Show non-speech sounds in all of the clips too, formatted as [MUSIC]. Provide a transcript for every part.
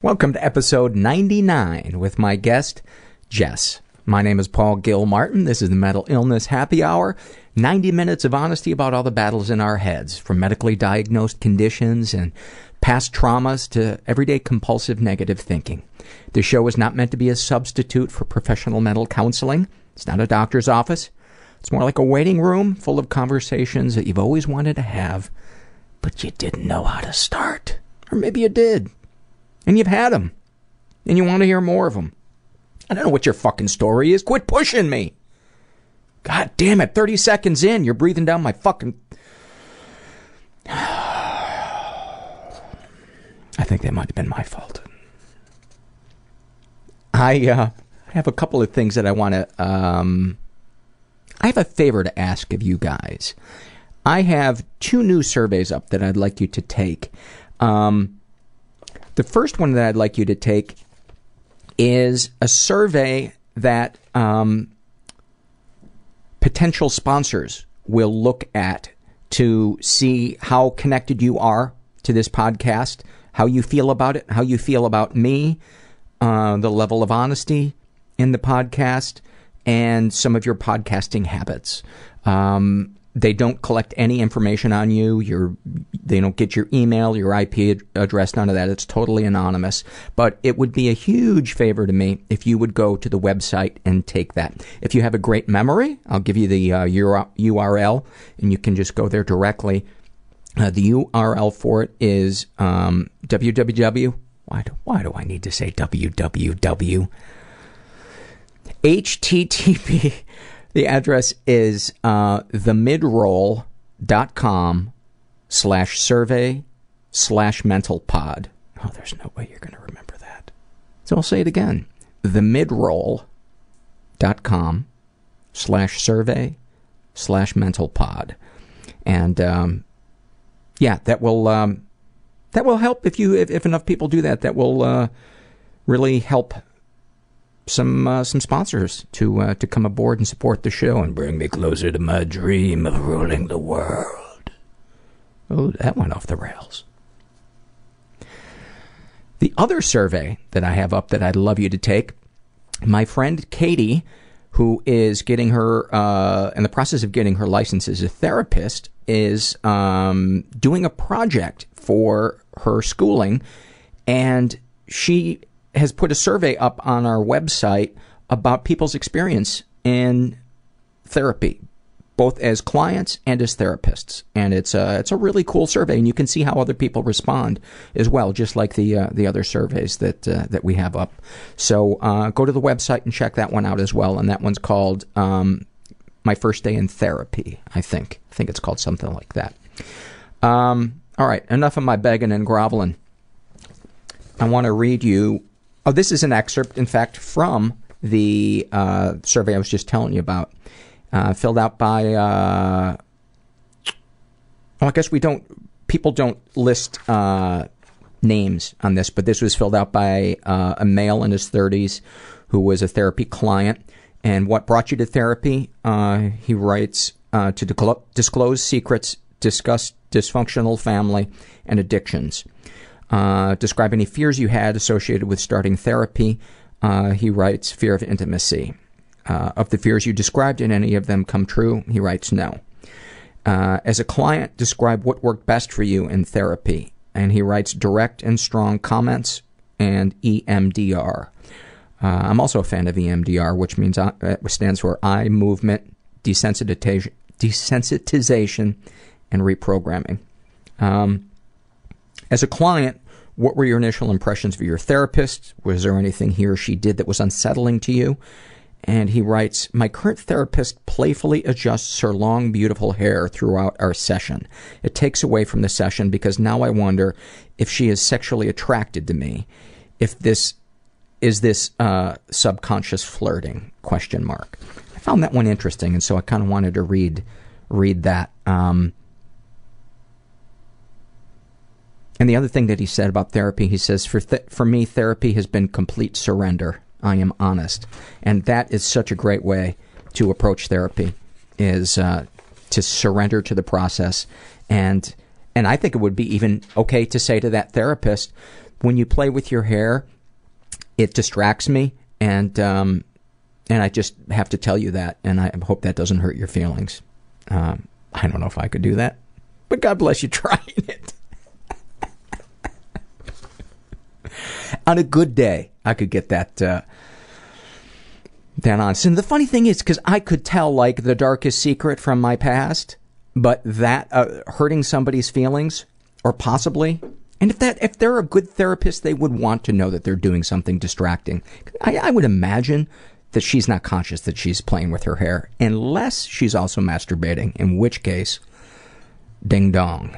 Welcome to episode 99 with my guest, Jess. My name is Paul Gilmartin. This is the Mental Illness Happy Hour. 90 minutes of honesty about all the battles in our heads, from medically diagnosed conditions and past traumas to everyday compulsive negative thinking. This show is not meant to be a substitute for professional mental counseling. It's not a doctor's office. It's more like a waiting room full of conversations that you've always wanted to have, but you didn't know how to start. Or maybe you did. And you've had them. And you want to hear more of them. I don't know what your fucking story is. Quit pushing me. God damn it. 30 seconds in, you're breathing down my fucking. [SIGHS] I think that might have been my fault. I uh, have a couple of things that I want to. Um, I have a favor to ask of you guys. I have two new surveys up that I'd like you to take. Um, the first one that I'd like you to take is a survey that um, potential sponsors will look at to see how connected you are to this podcast, how you feel about it, how you feel about me, uh, the level of honesty in the podcast, and some of your podcasting habits. Um, they don't collect any information on you. They don't get your email, your IP address, none of that. It's totally anonymous. But it would be a huge favor to me if you would go to the website and take that. If you have a great memory, I'll give you the uh, URL, and you can just go there directly. Uh, the URL for it is um, www. Why do, why do I need to say www? HTTP. The address is uh, themidroll.com slash survey slash mental pod. Oh, there's no way you're going to remember that. So I'll say it again. Themidroll.com slash survey slash mental pod. And um, yeah, that will um, that will help if you if, if enough people do that. That will uh, really help some uh, some sponsors to uh, to come aboard and support the show and bring me closer to my dream of ruling the world. Oh, that went off the rails. The other survey that I have up that I'd love you to take, my friend Katie, who is getting her uh, in the process of getting her license as a therapist, is um, doing a project for her schooling, and she has put a survey up on our website about people's experience in therapy, both as clients and as therapists. And it's a, it's a really cool survey, and you can see how other people respond as well, just like the uh, the other surveys that uh, that we have up. So uh, go to the website and check that one out as well. And that one's called um, "My First Day in Therapy." I think I think it's called something like that. Um, all right, enough of my begging and groveling. I want to read you Oh, this is an excerpt, in fact, from the uh, survey I was just telling you about, uh, filled out by. Uh, I guess we don't. People don't list uh, names on this, but this was filled out by uh, a male in his 30s who was a therapy client. And what brought you to therapy? Uh, he writes to disclo- disclose secrets, discuss dysfunctional family, and addictions. Uh, describe any fears you had associated with starting therapy. Uh, he writes fear of intimacy. Uh, of the fears you described, did any of them come true? He writes no. Uh, as a client, describe what worked best for you in therapy. And he writes direct and strong comments and EMDR. Uh, I'm also a fan of EMDR, which means uh, it stands for eye movement desensitization, desensitization and reprogramming. Um, as a client, what were your initial impressions of your therapist? Was there anything he or she did that was unsettling to you? And he writes, My current therapist playfully adjusts her long, beautiful hair throughout our session. It takes away from the session because now I wonder if she is sexually attracted to me. If this is this uh, subconscious flirting? Question mark. I found that one interesting, and so I kind of wanted to read read that. Um, and the other thing that he said about therapy, he says, for th- for me, therapy has been complete surrender. I am honest, and that is such a great way to approach therapy, is uh, to surrender to the process, and and I think it would be even okay to say to that therapist, when you play with your hair, it distracts me, and um, and I just have to tell you that, and I hope that doesn't hurt your feelings. Um, I don't know if I could do that, but God bless you [LAUGHS] trying it. On a good day, I could get that uh, that honest. And the funny thing is, because I could tell like the darkest secret from my past, but that uh, hurting somebody's feelings, or possibly, and if that if they're a good therapist, they would want to know that they're doing something distracting. I, I would imagine that she's not conscious that she's playing with her hair, unless she's also masturbating, in which case, ding dong.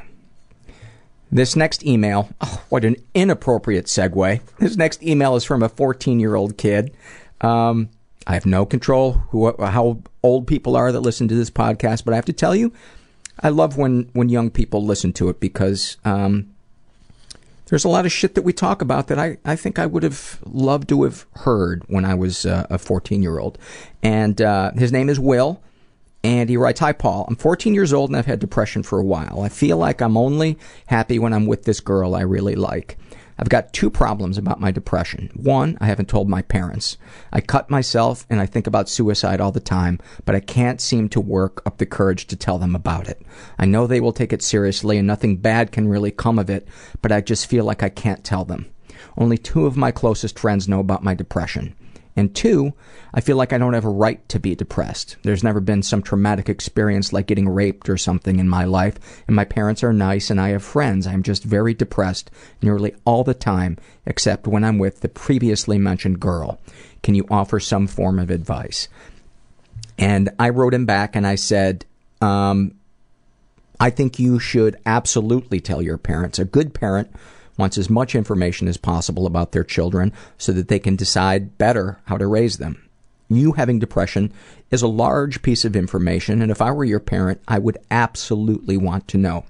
This next email, oh, what an inappropriate segue. This next email is from a 14 year old kid. Um, I have no control who, how old people are that listen to this podcast, but I have to tell you, I love when, when young people listen to it because um, there's a lot of shit that we talk about that I, I think I would have loved to have heard when I was uh, a 14 year old. And uh, his name is Will. And he writes, Hi, Paul. I'm 14 years old and I've had depression for a while. I feel like I'm only happy when I'm with this girl I really like. I've got two problems about my depression. One, I haven't told my parents. I cut myself and I think about suicide all the time, but I can't seem to work up the courage to tell them about it. I know they will take it seriously and nothing bad can really come of it, but I just feel like I can't tell them. Only two of my closest friends know about my depression. And two, I feel like I don't have a right to be depressed. There's never been some traumatic experience like getting raped or something in my life, and my parents are nice and I have friends. I'm just very depressed nearly all the time, except when I'm with the previously mentioned girl. Can you offer some form of advice? And I wrote him back and I said, um, I think you should absolutely tell your parents. A good parent wants as much information as possible about their children so that they can decide better how to raise them. You having depression is a large piece of information, and if I were your parent, I would absolutely want to know.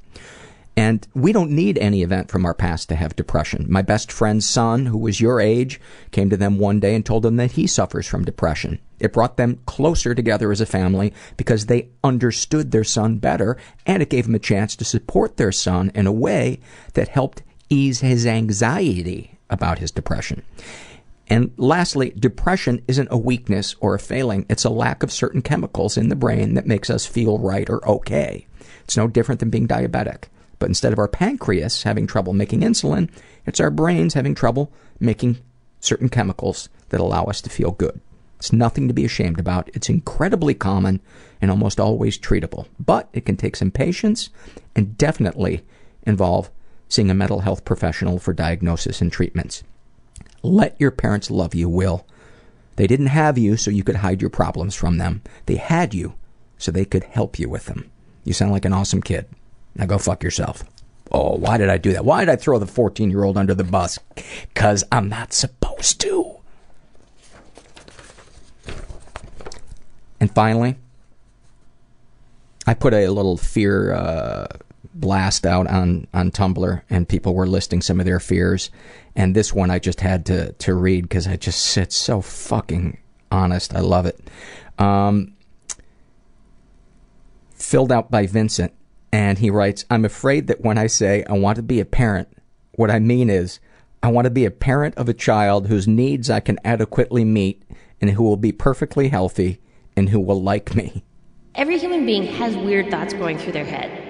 And we don't need any event from our past to have depression. My best friend's son, who was your age, came to them one day and told them that he suffers from depression. It brought them closer together as a family because they understood their son better, and it gave them a chance to support their son in a way that helped ease his anxiety about his depression. And lastly, depression isn't a weakness or a failing. It's a lack of certain chemicals in the brain that makes us feel right or okay. It's no different than being diabetic. But instead of our pancreas having trouble making insulin, it's our brains having trouble making certain chemicals that allow us to feel good. It's nothing to be ashamed about. It's incredibly common and almost always treatable. But it can take some patience and definitely involve seeing a mental health professional for diagnosis and treatments. Let your parents love you, Will. They didn't have you so you could hide your problems from them. They had you so they could help you with them. You sound like an awesome kid. Now go fuck yourself. Oh, why did I do that? Why did I throw the 14 year old under the bus? Because I'm not supposed to. And finally, I put a little fear uh, blast out on on Tumblr, and people were listing some of their fears. And this one I just had to to read because I just it's so fucking honest. I love it. Um, filled out by Vincent, and he writes, "I'm afraid that when I say I want to be a parent, what I mean is." I want to be a parent of a child whose needs I can adequately meet and who will be perfectly healthy and who will like me. Every human being has weird thoughts going through their head.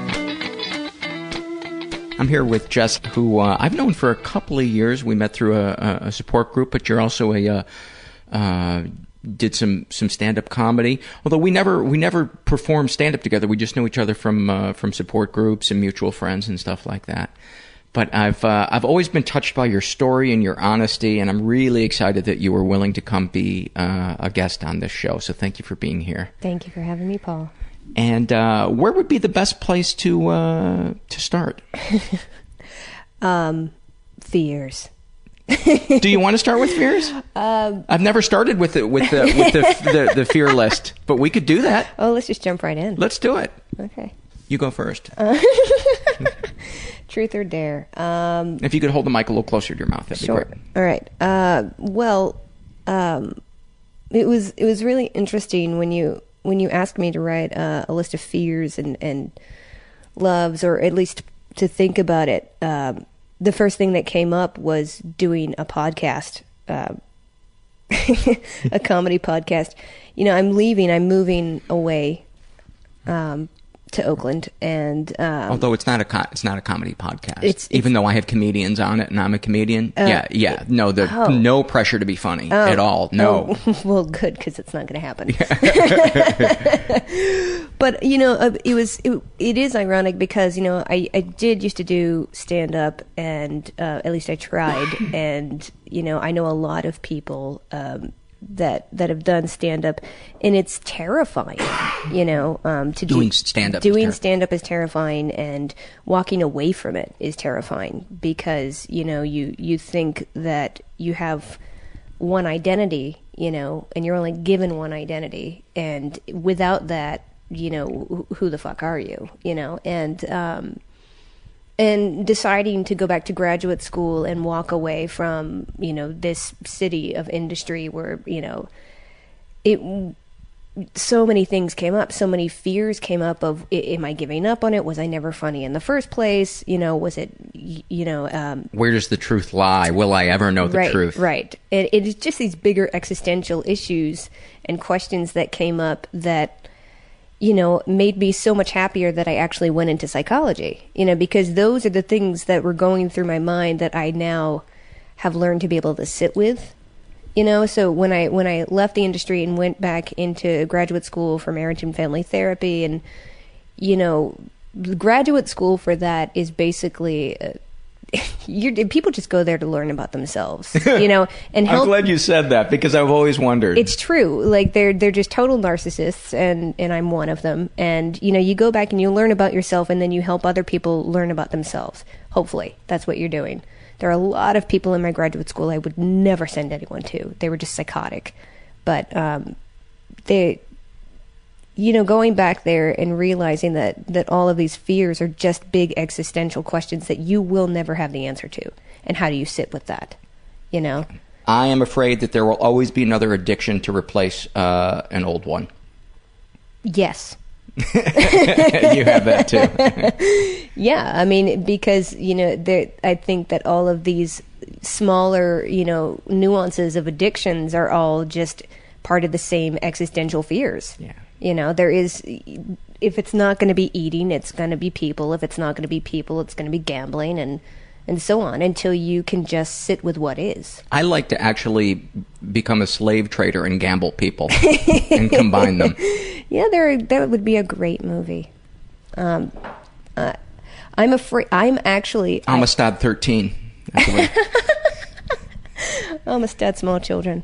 I'm here with Jess, who uh, I've known for a couple of years. We met through a, a- support group, but you're also a uh, uh, did some some stand up comedy. Although we never we never performed stand up together. We just know each other from uh, from support groups and mutual friends and stuff like that. But I've uh, I've always been touched by your story and your honesty, and I'm really excited that you were willing to come be uh, a guest on this show. So thank you for being here. Thank you for having me, Paul. And uh, where would be the best place to uh, to start? [LAUGHS] Um, fears. Do you want to start with fears? [LAUGHS] Um, I've never started with the with the [LAUGHS] with the, the the fear list, but we could do that. oh, let's just jump right in. Let's do it. Okay. You go first. Truth or dare? Um, if you could hold the mic a little closer to your mouth, that'd sure. be great. All right. Uh, well, um, it was it was really interesting when you when you asked me to write uh, a list of fears and and loves, or at least to think about it. Um, the first thing that came up was doing a podcast. Uh, [LAUGHS] a comedy podcast. You know, I'm leaving. I'm moving away um, to Oakland, and um, Although it's not a co- it's not a comedy podcast. It's- even though I have comedians on it and I'm a comedian. yeah, yeah. No, the oh. no pressure to be funny at all. No. Oh, [LAUGHS] well, good because it's not going to happen. [LAUGHS] but you know, uh, it was it, it is ironic because you know I I did used to do stand up and uh, at least I tried [LAUGHS] and you know I know a lot of people. Um, that that have done stand up and it's terrifying you know um to Doing do stand-up doing terri- stand up is terrifying and walking away from it is terrifying because you know you you think that you have one identity you know and you're only given one identity and without that you know wh- who the fuck are you you know? And um and deciding to go back to graduate school and walk away from you know this city of industry where you know it so many things came up so many fears came up of am i giving up on it was i never funny in the first place you know was it you know um Where does the truth lie? Will I ever know the right, truth? Right. And it's just these bigger existential issues and questions that came up that, you know, made me so much happier that I actually went into psychology, you know, because those are the things that were going through my mind that I now have learned to be able to sit with. You know, so when I when I left the industry and went back into graduate school for marriage and family therapy and you know, graduate school for that is basically uh, you're, [LAUGHS] people just go there to learn about themselves, you know, [LAUGHS] and help. I'm glad you said that because I've always wondered. It's true. Like they're they're just total narcissists, and and I'm one of them. And you know, you go back and you learn about yourself, and then you help other people learn about themselves. Hopefully, that's what you're doing. There are a lot of people in my graduate school I would never send anyone to. They were just psychotic, but um, they you know, going back there and realizing that that all of these fears are just big existential questions that you will never have the answer to, and how do you sit with that? You know, I am afraid that there will always be another addiction to replace uh, an old one. yes, [LAUGHS] you have that too. [LAUGHS] yeah. I mean, because you know, there, I think that all of these smaller, you know, nuances of addictions are all just part of the same existential fears. Yeah. You know, there is if it's not going to be eating, it's going to be people. If it's not going to be people, it's going to be gambling and and so on until you can just sit with what is. I like to actually become a slave trader and gamble people [LAUGHS] and combine them. [LAUGHS] Yeah, there that would be a great movie. Um, uh, I'm afraid. I'm actually. I- Amistad 13. That's the way- [LAUGHS] Amistad small children.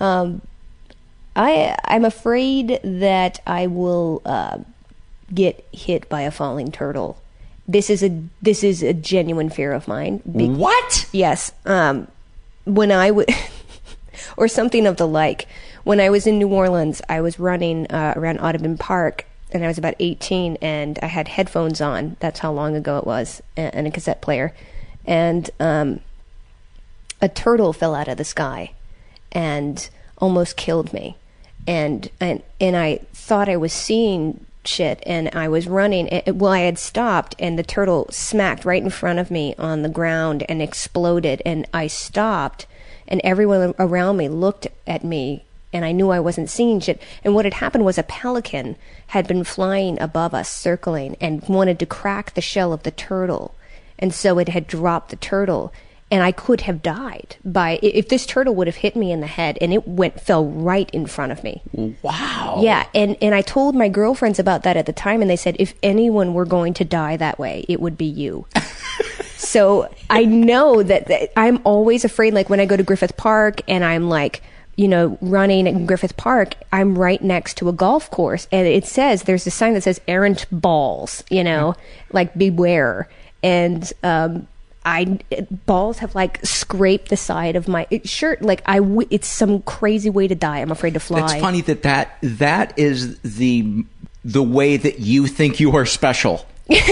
Um, I I'm afraid that I will uh, get hit by a falling turtle. This is a this is a genuine fear of mine. Be- what? Yes. Um, when I would, [LAUGHS] or something of the like. When I was in New Orleans, I was running uh, around Audubon Park, and I was about 18, and I had headphones on. That's how long ago it was, and, and a cassette player, and um, a turtle fell out of the sky, and almost killed me, and and and I thought I was seeing shit, and I was running. Well, I had stopped, and the turtle smacked right in front of me on the ground and exploded, and I stopped, and everyone around me looked at me and I knew I wasn't seeing shit. And what had happened was a pelican had been flying above us, circling, and wanted to crack the shell of the turtle. And so it had dropped the turtle. And I could have died by if this turtle would have hit me in the head, and it went fell right in front of me. Wow. Yeah, and and I told my girlfriends about that at the time, and they said if anyone were going to die that way, it would be you. [LAUGHS] so I know that, that I'm always afraid. Like when I go to Griffith Park, and I'm like, you know, running in Griffith Park, I'm right next to a golf course, and it says there's a sign that says "errant balls," you know, like beware. And um, I balls have like scraped the side of my shirt. Like I, w- it's some crazy way to die. I'm afraid to fly. It's funny that, that that is the the way that you think you are special. [LAUGHS] yeah,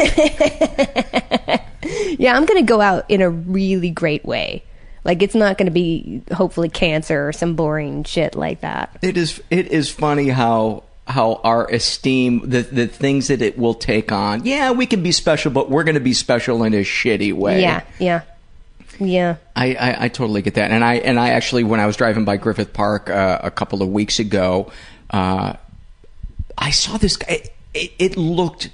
I'm going to go out in a really great way. Like it's not going to be hopefully cancer or some boring shit like that. It is it is funny how how our esteem the the things that it will take on. Yeah, we can be special, but we're going to be special in a shitty way. Yeah, yeah, yeah. I, I, I totally get that, and I and I actually when I was driving by Griffith Park uh, a couple of weeks ago, uh, I saw this guy. It, it looked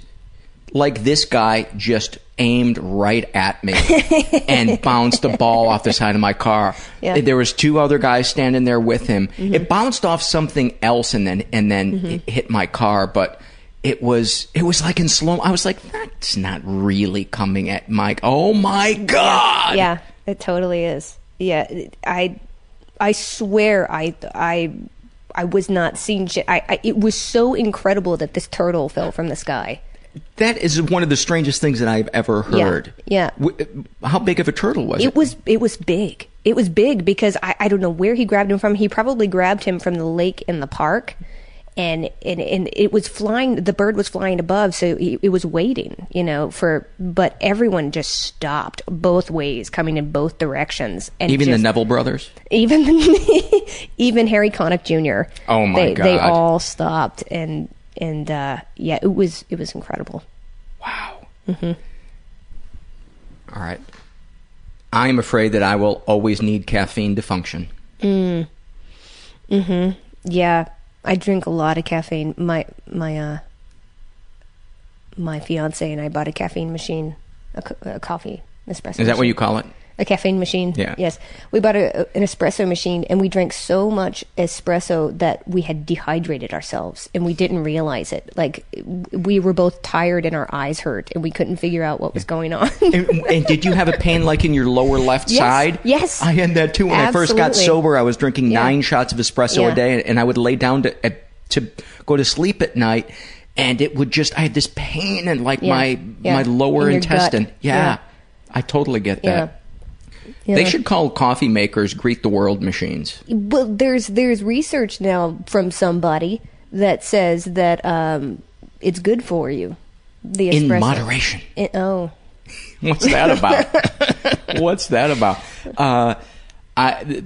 like this guy just aimed right at me [LAUGHS] and bounced a ball off the side of my car. Yeah. There was two other guys standing there with him. Mhm. It bounced off something else and then and then Mhm. it hit my car, but it was it was like in slow. I was like, that's not really coming at Mike. Oh my god! Yeah, it totally is. Yeah, I, I swear, I, I, I was not seeing shit. I, I, it was so incredible that this turtle fell from the sky. That is one of the strangest things that I've ever heard. yeah. W- How big of a turtle was it? It was, it was big. It was big because I, I don't know where he grabbed him from. He probably grabbed him from the lake in the park. And, and and it was flying. The bird was flying above, so it, it was waiting, you know. For but everyone just stopped both ways, coming in both directions, and Even just, the Neville brothers. even [LAUGHS] even Harry Connick Jr. Oh, my they, They all stopped and and uh, yeah, it was it was incredible. Wow. Mm-hmm. All right. I am afraid that I will always need caffeine to function. Mm. Mhm. Yeah, I drink a lot of caffeine. My my uh my fiance and I bought a caffeine machine, a, co- a coffee espresso. Is that what you call it? A caffeine machine. Yeah. Yes. We bought a, an espresso machine and we drank so much espresso that we had dehydrated ourselves and we didn't realize it. Like we were both tired and our eyes hurt and we couldn't figure out what was going on. and, and did you have a pain like in your lower left Yes, side? yes. I had that too. When I first got sober, I was drinking Yeah. nine shots of espresso Yeah. a day, and I would lay down to to go to sleep at night, and it would just I had this pain in like Yeah. my Yeah. my lower In intestine. Yeah. Yeah. I totally get Yeah. They should call coffee makers greet the world machines. Well, there's there's research now from somebody that says that um, it's good for you. The In moderation. Oh, [LAUGHS] What's that about? [LAUGHS] What's that about? Uh, I,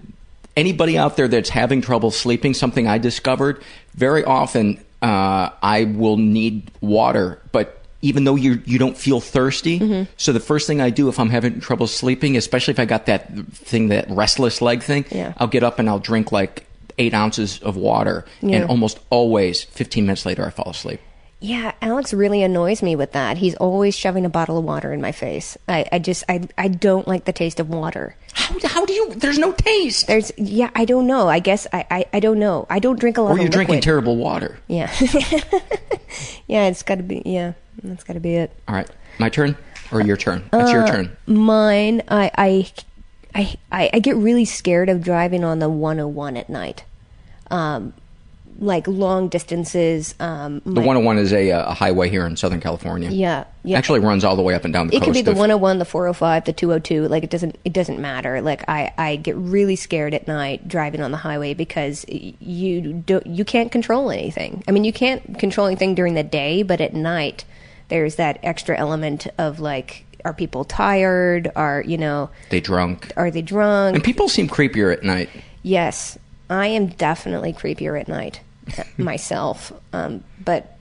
anybody out there that's having trouble sleeping, something I discovered very often, uh, I will need water, but even though you you don't feel thirsty, Mm-hmm. so the first thing I do if I'm having trouble sleeping, especially if I got that thing, that restless leg thing, Yeah. I'll get up and I'll drink like eight ounces of water, Yeah. and almost always, 15 minutes later, I fall asleep. Yeah, Alex really annoys me with that. He's always shoving a bottle of water in my face. I, I just I I don't like the taste of water. How, how do you? There's no taste. There's yeah, I don't know. I guess I I, I don't know. I don't drink a lot of water. Or you're drinking terrible water. Yeah. [LAUGHS] yeah, it's got to be yeah, that's got to be it. All right, my turn or your turn? It's your Uh, turn. Mine, I, I, I, I, get really scared of driving on the 101 at night. Um, like long distances. Um, The 101 is a, uh, a highway here in Southern California. Yeah, yeah. Actually runs all the way up and down the it coast. could be the of- 101 the 405 the 202 like it doesn't it doesn't matter like i i get really scared at night driving on the highway because you don't you can't control anything i mean you can't control anything during the day but at night there's that extra element of like are people tired? Are you know They drunk. are they drunk? And people seem creepier at night. yes. I am definitely creepier at night uh, [LAUGHS] myself. Um, but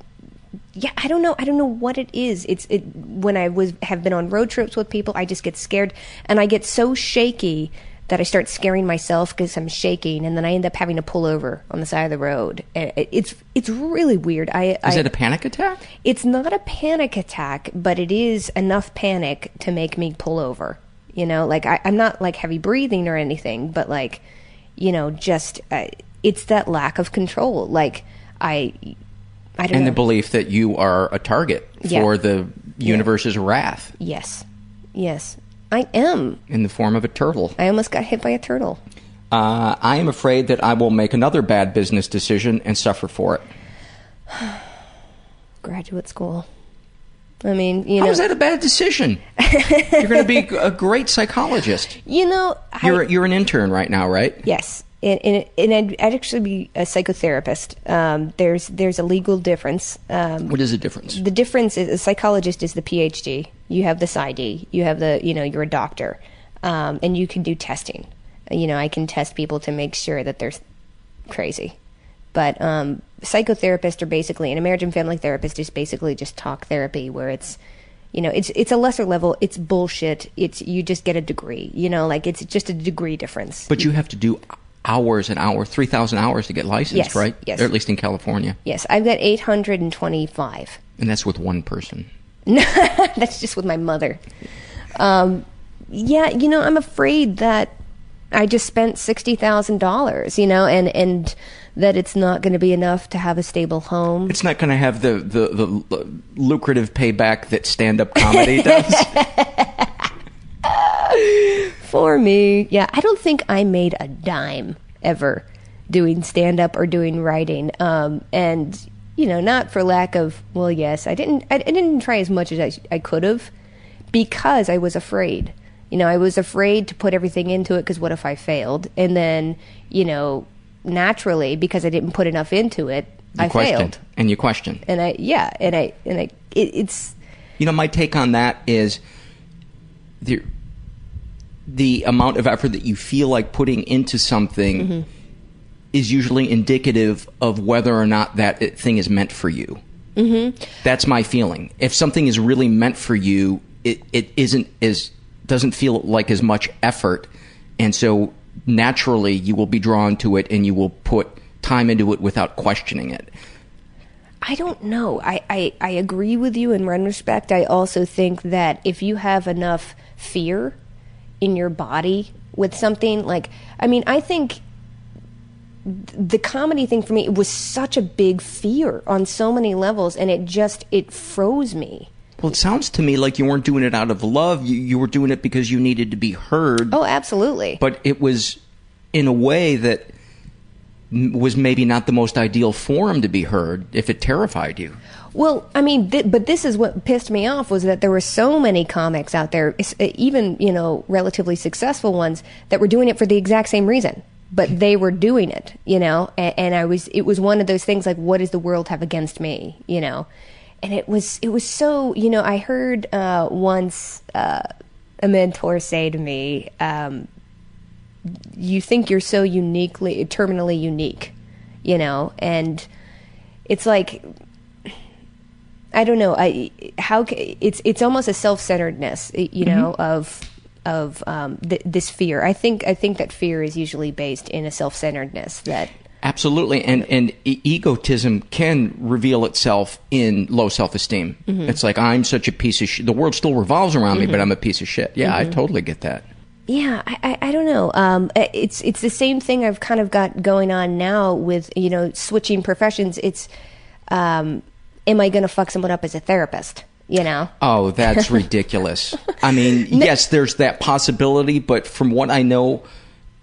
yeah i don't know i don't know what it is. It's it when i was have been on road trips with people i just get scared. And i get so shaky that i start scaring myself because i'm shaking and then i end up having to pull over on the side of the road it's it's really weird i Is I, it a panic attack? it's not a panic attack, but it is enough panic to make me pull over. You know, like I, I'm not like heavy breathing or anything, but like, you know, just uh, it's that lack of control. Like I, I don't And know. the belief that you are a target Yeah. for the universe's wrath yes, yes, I am. in the form of a turtle. I almost got hit by a turtle. Uh, I am afraid that I will make another bad business decision and suffer for it. [SIGHS] Graduate school. I mean, you know, is that a bad decision? [LAUGHS] You're going to be a great psychologist. you know, I- You're you're an intern right now, right? Yes, and, and, and I'd, I'd actually be a psychotherapist. Um, there's there's a legal difference. Um, What is the difference? the difference is a psychologist is the PhD. You have the PsyD. You have the you know you're a doctor, um, and you can do testing. You know, I can test people to make sure that they're crazy. But um, psychotherapists are basically, and a marriage and family therapist is basically just talk therapy, where it's, you know, it's it's a lesser level. It's bullshit. It's you just get a degree. You know, like it's just a degree difference. But you have to do hours and hours, three thousand hours to get licensed, Yes, right? yes. Or at least in California, Yes, I've got 825. and that's with one person. [LAUGHS] That's just with my mother. Um, yeah, you know, I'm afraid that I just spent sixty thousand dollars. You know, and and that it's not going to be enough to have a stable home. It's not going to have the, the, the lucrative payback that stand up comedy [LAUGHS] does. [LAUGHS] for me. Yeah, I don't think I made a dime ever doing stand up or doing writing. Um, and you know, not for lack of well, yes, I didn't. I, I didn't try as much as I, I could have because I was afraid. You know, I was afraid to put everything into it because what if I failed? And then, you know, naturally because I didn't put enough into it, You I question failed. and you question. And I yeah, and I and I it, it's You know, my take on that is the the amount of effort that you feel like putting into something Mm-hmm. is usually indicative of whether or not that thing is meant for you. mm-hmm. That's my feeling. If something is really meant for you, it, it isn't as doesn't feel like as much effort, and so naturally you will be drawn to it and you will put time into it without questioning it. I don't know. I, I, I agree with you in one respect. I also think that if you have enough fear in your body with something, like, I mean, I think the comedy thing for me it was such a big fear on so many levels, and it just, it froze me. Well, it sounds to me like you weren't doing it out of love. You, you were doing it because you needed to be heard. Oh, absolutely. But it was in a way that was maybe not the most ideal forum to be heard if it terrified you. Well, I mean, th- but this is what pissed me off was that there were so many comics out there, uh, even you know, relatively successful ones that were doing it for the exact same reason, but they were doing it, you know. And, and I was, it was one of those things like, what does the world have against me, you know? And it was, it was so, you know, I heard uh, once uh, a mentor say to me, um, "You think you're so uniquely, terminally unique, you know," and it's like I don't know. I how it's it's almost a self centeredness, you know, of of um, th- this fear. I think I think that fear is usually based in a self centeredness that Absolutely, and and e- egotism can reveal itself in low self esteem. Mhm. It's like I'm such a piece of shit. The world still revolves around me, but Mhm. I'm a piece of shit. Yeah, I Mhm. totally get that. Yeah, I, I, I don't know. Um, it's it's the same thing I've kind of got going on now with you know switching professions. It's um, am I going to fuck someone up as a therapist? You know, Oh, that's [LAUGHS] ridiculous. I mean, yes, there's that possibility, but from what I know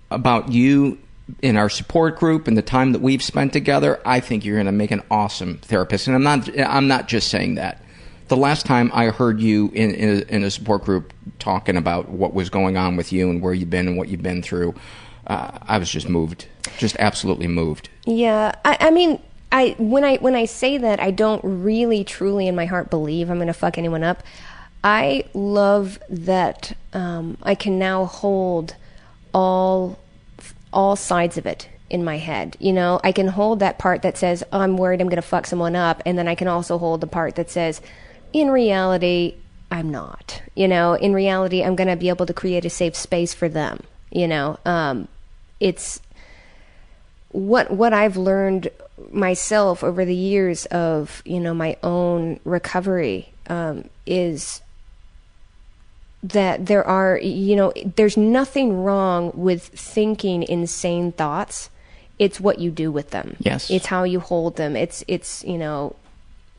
about you in our support group and the time that we've spent together, I think you're going to make an awesome therapist. And I'm not I'm not just saying that. The last time I heard you in in a, in a support group talking about what was going on with you and where you've been and what you've been through, uh, I was just moved, just absolutely moved. Yeah, I, I mean, I when I when I say that, I don't really truly in my heart believe I'm going to fuck anyone up. I love that um, I can now hold all all sides of it in my head. You know, I can hold that part that says oh, I'm worried I'm going to fuck someone up, and then I can also hold the part that says, in reality, I'm not. You know, in reality, I'm going to be able to create a safe space for them. You know, um, it's what what I've learned myself over the years of you know my own recovery um, is that there are you know there's nothing wrong with thinking insane thoughts. It's what you do with them. Yes. it's how you hold them. It's it's you know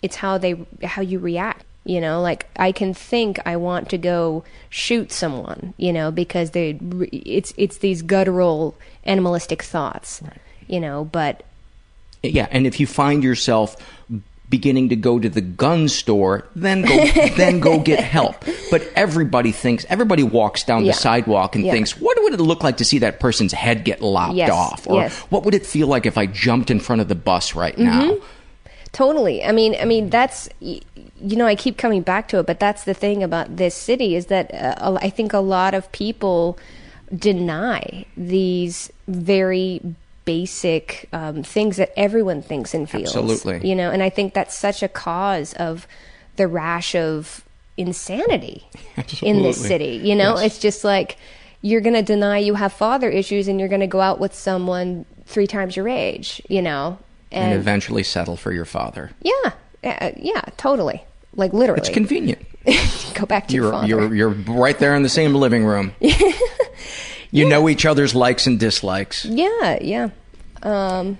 it's how they how you react you know? Like i can think i want to go shoot someone you know because they it's it's these guttural animalistic thoughts you know? But Yeah, and if you find yourself beginning to go to the gun store, then go [LAUGHS] then go get help. But everybody thinks everybody walks down Yeah. the sidewalk and Yeah. thinks, what would it look like to see that person's head get lopped Yes, off? Or yes. what would it feel like if I jumped in front of the bus right now? Mhm. Totally. I mean, I mean that's you know I keep coming back to it, but that's the thing about this city is that uh, I think a lot of people deny these very basic um, things that everyone thinks and feels. Absolutely. You know, and I think that's such a cause of the rash of insanity [LAUGHS] in this city. You know, Yes. it's just like you're going to deny you have father issues and you're going to go out with someone three times your age, you know. And, And, eventually settle for your father. yeah, uh, yeah, totally. Like literally. It's convenient. [LAUGHS] go back to your You're father. you're you're right there in the same living room. [LAUGHS] you know each other's likes and dislikes. Yeah, yeah. Um,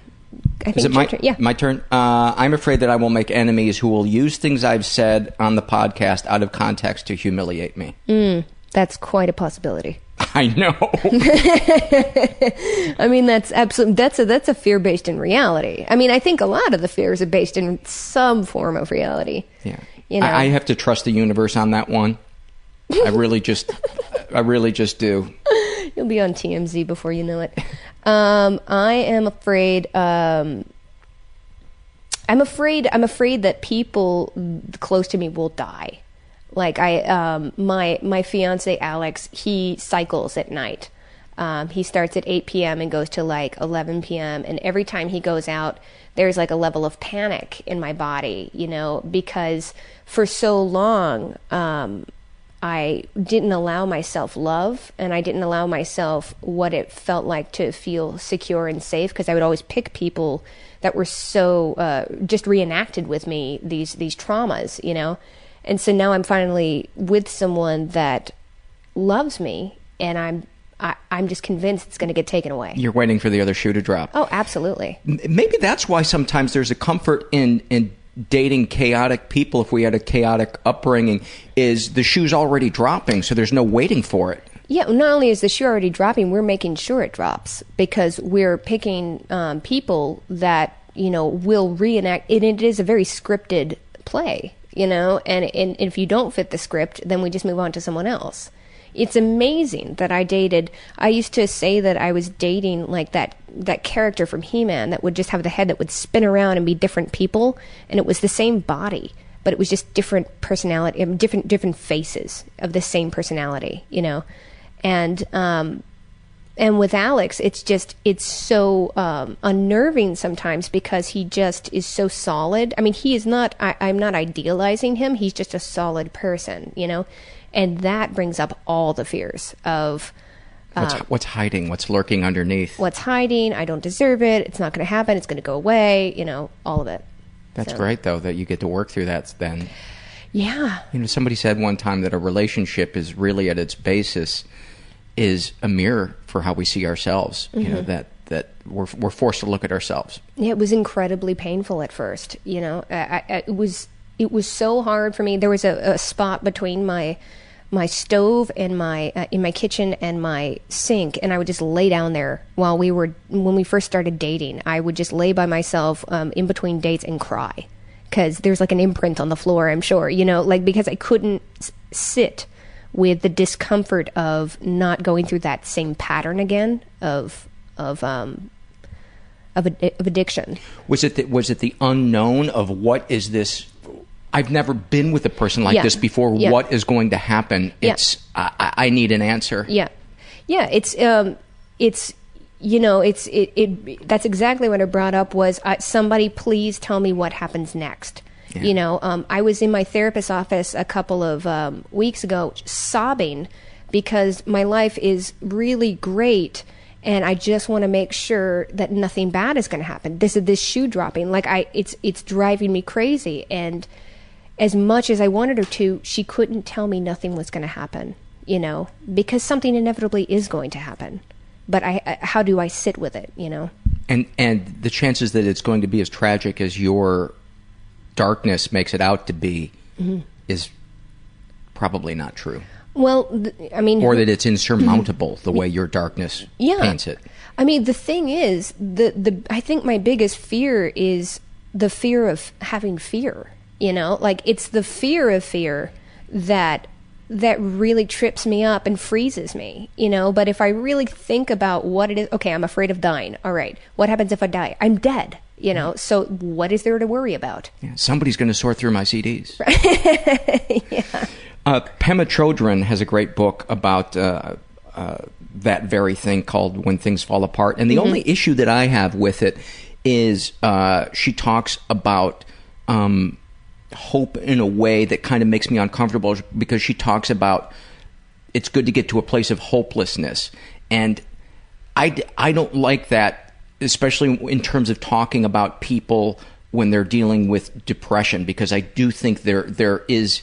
I think Is it my turn. Yeah. my turn? Uh, I'm afraid that I will make enemies who will use things I've said on the podcast out of context to humiliate me. Mm, that's quite a possibility. [LAUGHS] I know. [LAUGHS] I mean, that's absolutely that's a that's a fear based in reality. I mean, I think a lot of the fears are based in some form of reality. Yeah. You know. I, I have to trust the universe on that one. I really just, I really just do. You'll be on TMZ before you know it. Um, I am afraid. Um, I'm afraid. I'm afraid that people close to me will die. Like I, um, my my fiance Alex, he cycles at night. Um, he starts at 8 p.m. and goes to like 11 p.m. And every time he goes out, there's like a level of panic in my body, you know, because for so long, um, I didn't allow myself love and I didn't allow myself what it felt like to feel secure and safe because I would always pick people that were so uh, just reenacted with me these these traumas, you know. And so now I'm finally with someone that loves me and I'm I, I'm just convinced it's going to get taken away. You're waiting for the other shoe to drop. Oh, absolutely. Maybe that's why sometimes there's a comfort in in dating chaotic people. If we had a chaotic upbringing, is the shoe's already dropping, so there's no waiting for it. Yeah, not only is the shoe already dropping, we're making sure it drops because we're picking um, people that you know will reenact. And it is a very scripted play, you know. And, and if you don't fit the script, then we just move on to someone else. It's amazing that I dated. I used to say that I was dating like that that character from He-Man that would just have the head that would spin around and be different people, and it was the same body, but it was just different personality, um, different different faces of the same personality, you know and um, and with Alex, it's just it's so um, unnerving sometimes because he just is so solid. I mean, he is not. I, I'm not idealizing him. He's just a solid person, you know, and that brings up all the fears of What's, Um, what's hiding? What's lurking underneath? what's hiding? I don't deserve it. It's not going to happen. It's going to go away. You know, all of it. That's So- great, though, that you get to work through that then. Yeah. You know, somebody said one time that a relationship is really at its basis is a mirror for how we see ourselves. You know, Mhm. that, that we're, we're forced to look at ourselves. Yeah, it was incredibly painful at first. You know, I, I, it was it was so hard for me. There was a, a spot between my my stove and my uh, in my kitchen and my sink, and I would just lay down there while we were when we first started dating. I would just lay by myself um, in between dates and cry because there's like an imprint on the floor. I'm sure you know, like because I couldn't sit with the discomfort of not going through that same pattern again of of um of, ad- of addiction. Was it the, was it the unknown of what is this? I've never been with a person like Yeah. this before. Yeah. What is going to happen? It's I, I I need an answer. Yeah, yeah. It's um, it's you know, it's it. it that's exactly what I brought up was uh, somebody please tell me what happens next. You know, um, I was in my therapist's office a couple of um, weeks ago, sobbing because my life is really great. And I just want to make sure that nothing bad is going to happen. This is this shoe dropping. Like I, it's it's driving me crazy. And as much as I wanted her to, she couldn't tell me nothing was going to happen, you know, because something inevitably is going to happen. But I, I, how do I sit with it, you know? And and the chances that it's going to be as tragic as your darkness makes it out to be Mhm. is probably not true. Well, th- I mean, Or that it's insurmountable the way your darkness Yeah. paints it. I mean, the thing is, the the I think my biggest fear is the fear of having fear. You know, like it's the fear of fear that that really trips me up and freezes me. You know, but if I really think about what it is, okay, I'm afraid of dying. All right, what happens if I die? I'm dead. You know, so what is there to worry about? Yeah, somebody's going to sort through my CDs. [LAUGHS] Uh, Pema Chodron has a great book about uh, uh, that very thing called When Things Fall Apart. And the Mhm. only issue that I have with it is uh, she talks about um, hope in a way that kind of makes me uncomfortable because she talks about it's good to get to a place of hopelessness. And I, I don't like that, especially in terms of talking about people when they're dealing with depression, because I do think there there is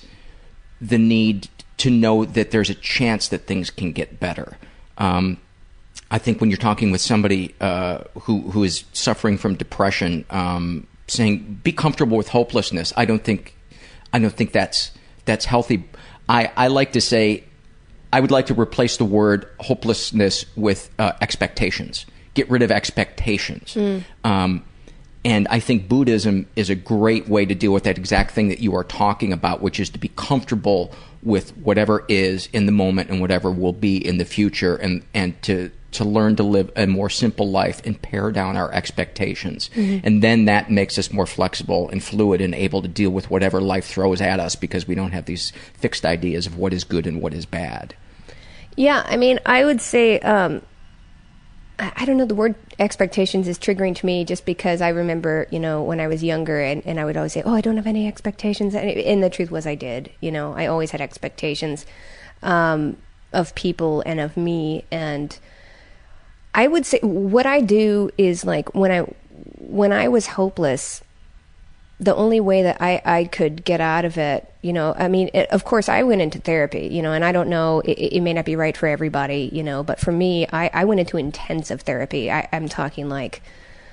the need to know that there's a chance that things can get better. Um, I think when you're talking with somebody uh, who who is suffering from depression, um, saying be comfortable with hopelessness, I don't think I don't think that's that's healthy. I, I like to say I would like to replace the word hopelessness with uh, expectations. Get rid of expectations. Mm. Um, and I think Buddhism is a great way to deal with that exact thing that you are talking about, which is to be comfortable with whatever is in the moment and whatever will be in the future, and, and to, to learn to live a more simple life and pare down our expectations. Mhm. And then that makes us more flexible and fluid and able to deal with whatever life throws at us because we don't have these fixed ideas of what is good and what is bad. Yeah, I mean, I would say, um, I don't know, the word expectations is triggering to me just because I remember, you know, when I was younger and, and I would always say, oh, I don't have any expectations. And, and the truth was, I did. You know, I always had expectations um, of people and of me. And I would say what I do is like when I when I was hopeless, the only way that I, I could get out of it, you know, I mean, it, of course, I went into therapy, you know, and I don't know, it, it may not be right for everybody, you know, but for me, I, I went into intensive therapy. I, I'm talking like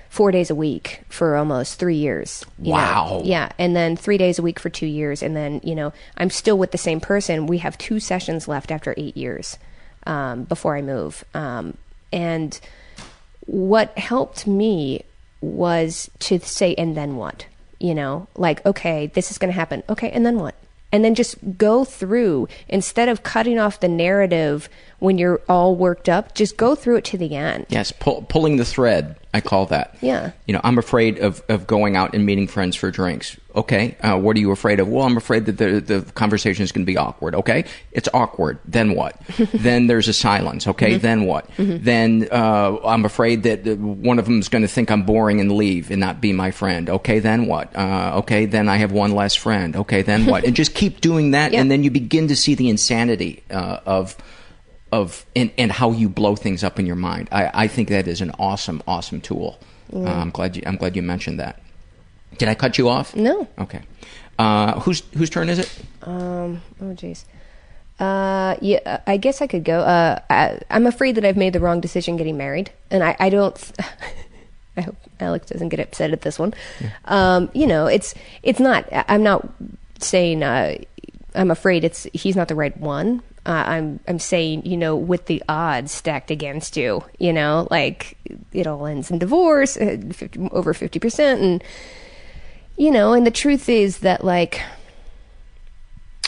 four days a week for almost three years. you know. Wow. Yeah. And then three days a week for two years. And then, you know, I'm still with the same person. We have two sessions left after eight years um, before I move. Um, and what helped me was to say, and then what? You know, like, okay, this is going to happen. Okay, and then what? And then just go through instead of cutting off the narrative when you're all worked up, just go through it to the end. Yes, pull, pulling the thread, I call that. Yeah. You know, I'm afraid of, of going out and meeting friends for drinks. Okay, uh, what are you afraid of? Well, I'm afraid that the, the conversation is going to be awkward. Okay, it's awkward. Then what? [LAUGHS] then there's a silence. Okay, Mhm. then what? Mhm. Then uh, I'm afraid that one of them is going to think I'm boring and leave and not be my friend. Okay, then what? Uh, okay, then I have one less friend. Okay, then what? [LAUGHS] and just keep doing that, Yeah. and then you begin to see the insanity uh, of of and, and how you blow things up in your mind. I, I think that is an awesome, awesome tool. Uh, I'm glad you I'm glad you mentioned that. Did I cut you off? No. Okay. Uh, whose whose turn is it? Um. Oh, jeez. Uh. Yeah. I guess I could go. Uh. I, I'm afraid that I've made the wrong decision getting married, and I. I don't. [LAUGHS] I hope Alex doesn't get upset at this one. Um. You know, it's. It's not. I'm not saying. Uh. I'm afraid it's. He's not the right one. Uh, I'm. I'm saying. You know, with the odds stacked against you. You know, like it all ends in divorce, uh, 50, over fifty percent, and you know, and the truth is that like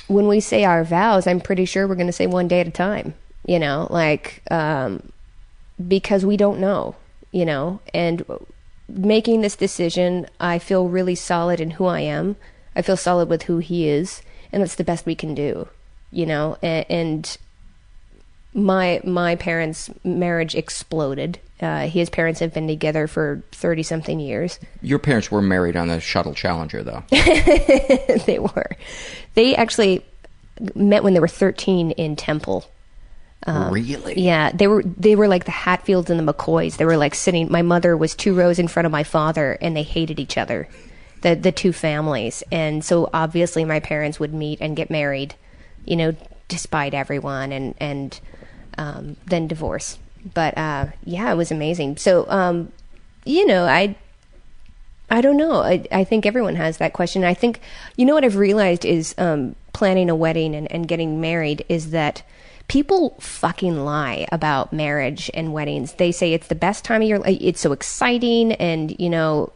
when we say our vows, I'm pretty sure we're going to say one day at a time, you know, like, um, because we don't know, you know, and making this decision, I feel really solid in who I am. I feel solid with who he is, and that's the best we can do, you know, and, and my my parents' marriage exploded. Uh, his parents have been together for thirty something years. Your parents were married on the shuttle Challenger, though. [LAUGHS] they were. They actually met when they were thirteen in Temple. Um, really? Yeah, they were they were like the Hatfields and the McCoys. They were like sitting. My mother was two rows in front of my father, and they hated each other, the the two families. And so obviously, my parents would meet and get married, you know, despite everyone, and and um, then divorce. But uh, yeah, it was amazing. So um, you know, I I don't know. I, I think everyone has that question. I think, you know what I've realized is um, planning a wedding and, and getting married is that people fucking lie about marriage and weddings. They say it's the best time of your life. It's so exciting. And, you know,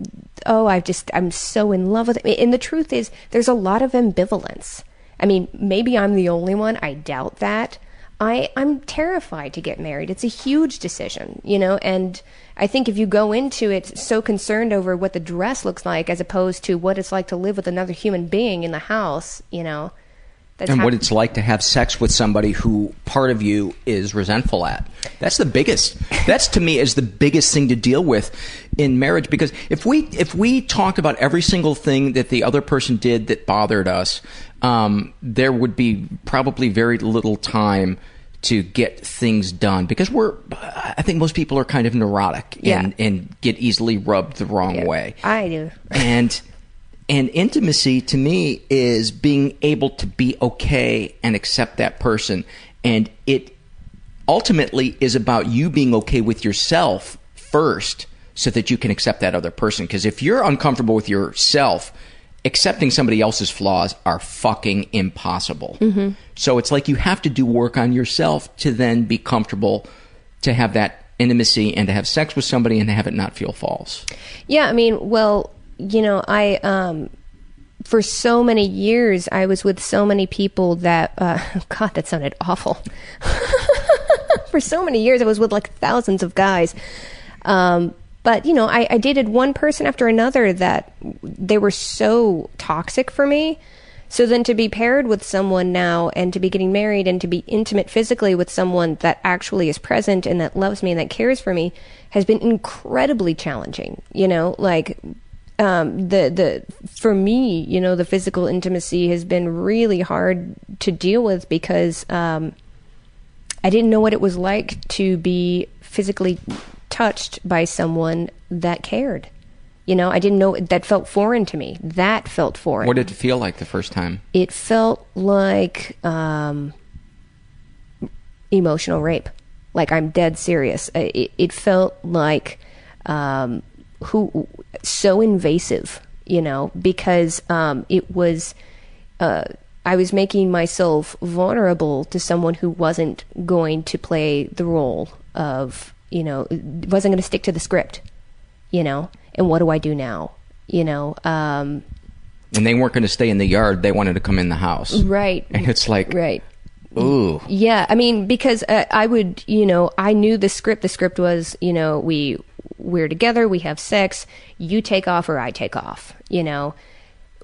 oh, I've just, I'm so in love with it. And the truth is, there's a lot of ambivalence. I mean, maybe I'm the only one. I doubt that. I, I'm terrified to get married. It's a huge decision, you know, and I think if you go into it so concerned over what the dress looks like as opposed to what it's like to live with another human being in the house, you know, that's and what it's like to have sex with somebody who part of you is resentful at. That's the biggest. That's to me is the biggest thing to deal with in marriage because if we if we talked about every single thing that the other person did that bothered us, um, there would be probably very little time to get things done because we're I think most people are kind of neurotic Yeah. and and get easily rubbed the wrong way I do. and and intimacy to me is being able to be okay and accept that person and it ultimately is about you being okay with yourself first so that you can accept that other person because if you're uncomfortable with yourself accepting somebody else's flaws are fucking impossible Mhm. so it's like you have to do work on yourself to then be comfortable to have that intimacy and to have sex with somebody and to have it not feel false Yeah, I mean, well, you know, I um for so many years I was with so many people that uh [LAUGHS] god, that sounded awful. [LAUGHS] for so many years I was with like thousands of guys. Um but you know, I, I dated one person after another that they were so toxic for me. So then to be paired with someone now and to be getting married and to be intimate physically with someone that actually is present and that loves me and that cares for me has been incredibly challenging. You know, like um, the the for me, you know, the physical intimacy has been really hard to deal with because um, I didn't know what it was like to be physically touched by someone that cared. You know, I didn't know that felt foreign to me. That felt foreign What did it feel like the first time? it felt like um, emotional rape. Like I'm dead serious. It, it felt like um, who so invasive, you know, because um, it was. Uh, I was making myself vulnerable to someone who wasn't going to play the role of, you know, wasn't going to stick to the script, you know. And what do I do now? You know, um, And they weren't going to stay in the yard; they wanted to come in the house. right, And it's like, right. ooh, Yeah, I mean, because uh, I would, you know, I knew the script. The script was, you know, we we're together, we have sex, you take off or I take off. You know,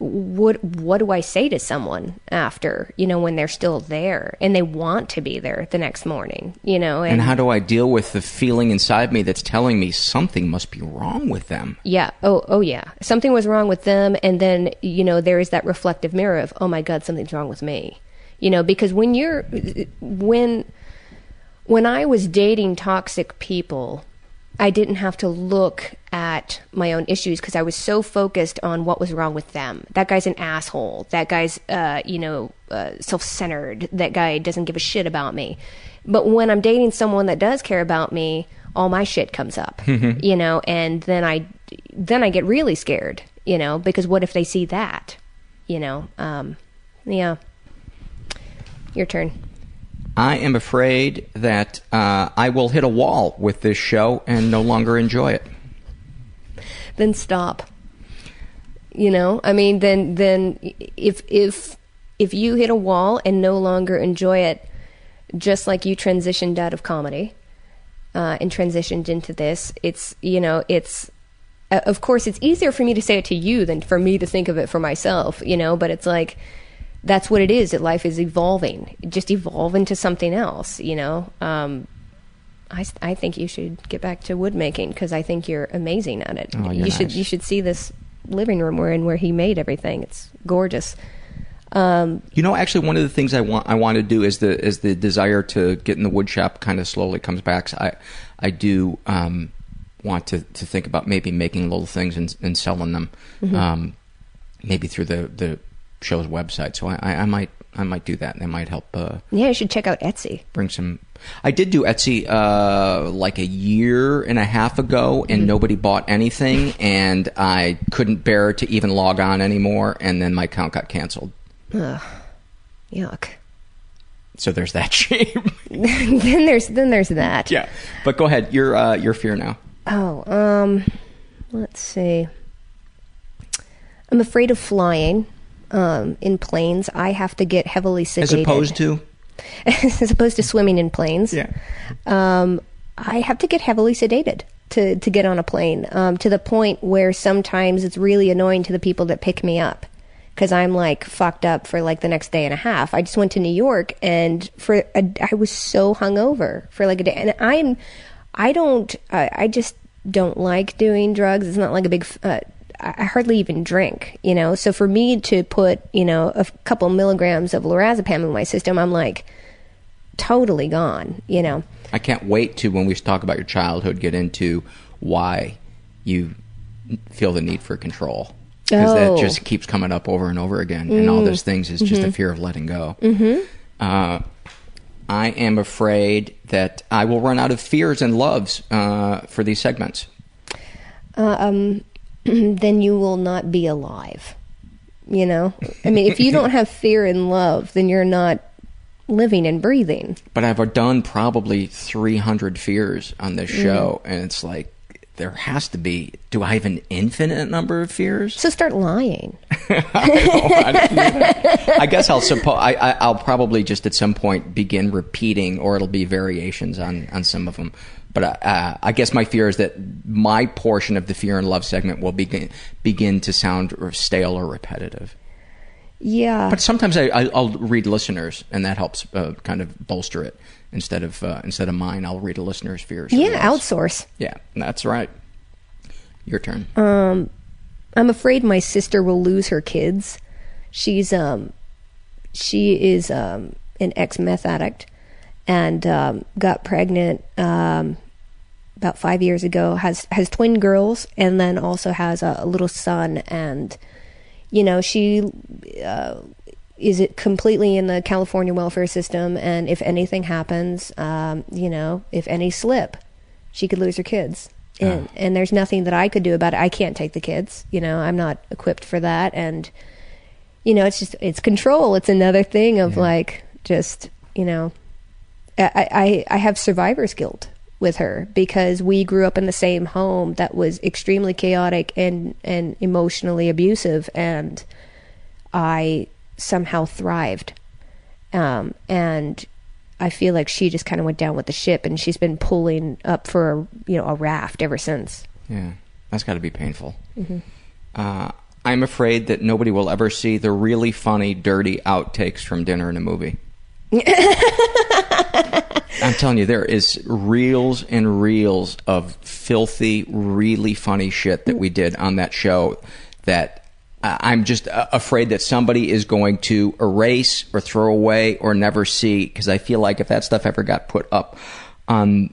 what what do I say to someone after, you know, when they're still there and they want to be there the next morning, you know, and how do I deal with the feeling inside me that's telling me something must be wrong with them? Yeah. Oh, oh, yeah. Something was wrong with them, and then you know there is that reflective mirror of, oh my god, something's wrong with me. You know, because when you're when when I was dating toxic people, I didn't have to look at my own issues because I was so focused on what was wrong with them. That guy's an asshole. That guy's, uh, you know, uh, self-centered. That guy doesn't give a shit about me. But when I'm dating someone that does care about me, all my shit comes up, you know, and then I, then I get really scared, you know, because what if they see that, you know? Um, yeah. Your turn. I am afraid that uh, I will hit a wall with this show and no longer enjoy it. then stop. You know, I mean, then then if if if you hit a wall and no longer enjoy it, just like you transitioned out of comedy uh, and transitioned into this, it's you know, it's uh, of course it's easier for me to say it to you than for me to think of it for myself. You know, but it's like that's what it is. That life is evolving, just evolve into something else. You know. Um, I, I think you should get back to wood making because I think you're amazing at it. Oh, you should you should see this living room we're in where he made everything. It's gorgeous. Um, You know, actually, one of the things I want I want to do is the is the desire to get in the wood shop kind of slowly comes back. So I I do um, want to, to think about maybe making little things and, and selling them, Mhm. um, maybe through the, the show's website. So I, I, I might I might do that, it might help uh, yeah, you should check out Etsy. bring some. I did do Etsy uh, like a year and a half ago, and Mhm. nobody bought anything, and I couldn't bear to even log on anymore, and then my account got canceled. Ugh, yuck. So there's that [LAUGHS] shame. [LAUGHS] then there's then there's that. yeah, but go ahead. Your uh, your fear now. Oh, um, let's see. I'm afraid of flying um, in planes. I have to get heavily sedated. As opposed to [LAUGHS] as opposed to swimming in planes. Yeah. Um, I have to get heavily sedated to, to get on a plane um, to the point where sometimes it's really annoying to the people that pick me up because I'm like fucked up for like the next day and a half. I just went to New York and for a, I was so hungover for like a day, and I'm I don't I I just don't like doing drugs. It's not like a big. Uh, I hardly even drink, you know. So for me to put, you know, a couple milligrams of lorazepam in my system, I'm like totally gone, you know. I can't wait to when we talk about your childhood get into why you feel the need for control because Oh. that just keeps coming up over and over again, and all Mm. those things is just a Mhm. fear of letting go. Mhm. Uh, I am afraid that I will run out of fears and loves uh, for these segments. Uh, um, [CLEARS THROAT] then you will not be alive. You know, I mean, if you don't [LAUGHS] have fear and love, then you're not living and breathing. But I've done probably 300 fears on this Mm. show, and it's like there has to be. Do I have an infinite number of fears? So start lying. [LAUGHS] I guess I'll suppo- I, I, I'll probably just at some point begin repeating, or it'll be variations on, on some of them. But uh, I guess my fear is that my portion of the fear and love segment will begin begin to sound stale or repetitive. Yeah. But sometimes I, I, I'll read listeners, and that helps uh, kind of bolster it instead of uh, instead of mine. I'll read a listener's fears. Yeah, outsource. Yeah, that's right. Your turn. Um, I'm afraid my sister will lose her kids. She's um, she is um an ex meth addict, and um, got pregnant um about five years ago. has has twin girls, and then also has a, a little son. And you know she uh, is it completely in the California welfare system. And if anything happens, um, you know, if any slip, she could lose her kids. And, and there's nothing that I could do about it. I can't take the kids. You know, I'm not equipped for that. And, you know, it's just, it's control. It's another thing of like, just, you know, I, I, I have survivor's guilt with her because we grew up in the same home that was extremely chaotic and, and emotionally abusive. And I somehow thrived. Um, and I feel like she just kind of went down with the ship, and she's been pulling up for a, you know a raft ever since. Yeah, that's got to be painful. Mhm. Uh, I'm afraid that nobody will ever see the really funny, dirty outtakes from Dinner and a Movie. [LAUGHS] I'm telling you, there is reels and reels of filthy, really funny shit that we did on that show that I'm just uh, afraid that somebody is going to erase or throw away or never see because I feel like if that stuff ever got put up on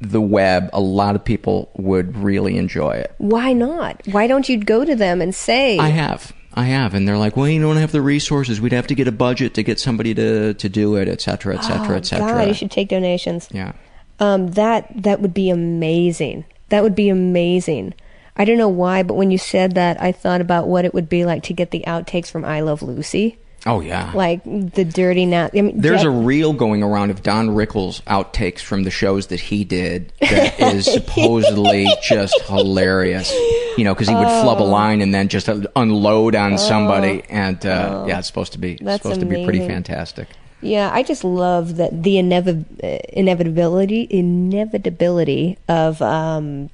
the web, a lot of people would really enjoy it. Why not? Why don't you go to them and say, I have. I have, and they're like, "Well, you don't have the resources. We'd have to get a budget to get somebody to to do it, et cetera, et cetera, oh, et cetera." God, you should take donations. Yeah. Um, that that would be amazing. That would be amazing. I don't know why, but when you said that, I thought about what it would be like to get the outtakes from I Love Lucy, Oh yeah. like the dirty nat. I mean, There's a reel going around of Don Rickles outtakes from the shows that he did that [LAUGHS] is supposedly just hilarious. You know, because he would flub a Oh. line and then just unload on somebody, and uh, yeah, it's supposed to be That's supposed to be pretty fantastic. Yeah, I just love that the uh, inevitability inevitability of um,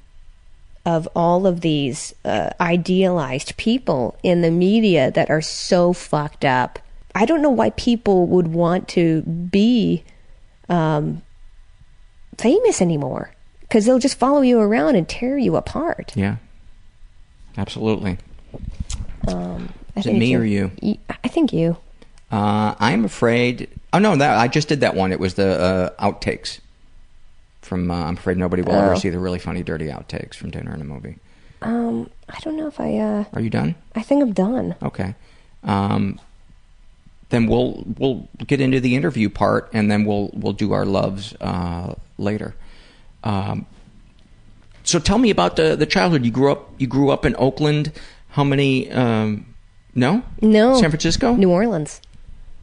of all of these uh, idealized people in the media that are so fucked up. I don't know why people would want to be um, famous anymore because they'll just follow you around and tear you apart. Yeah, absolutely. Um, I Is it me or you? y- I think you. Uh, I'm afraid. Oh no, that I just did that one. It was the uh, outtakes from. Uh, I'm afraid nobody will ever Oh. see the really funny, dirty outtakes from Dinner and a Movie. Um, I don't know if I. Uh, Are you done? I think I'm done. Okay. Um, then we'll we'll get into the interview part, and then we'll we'll do our loves uh, later. Um, so tell me about the the childhood. You grew up you grew up in Oakland. How many? Um, no, No. San Francisco, New Orleans.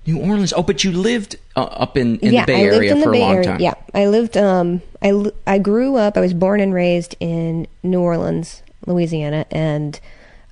New Orleans. Oh, but you lived uh, up in, in yeah, the Bay I lived Area in the for Bay a long Area. time. Yeah, I lived. Um, I I grew up. I was born and raised in New Orleans, Louisiana, and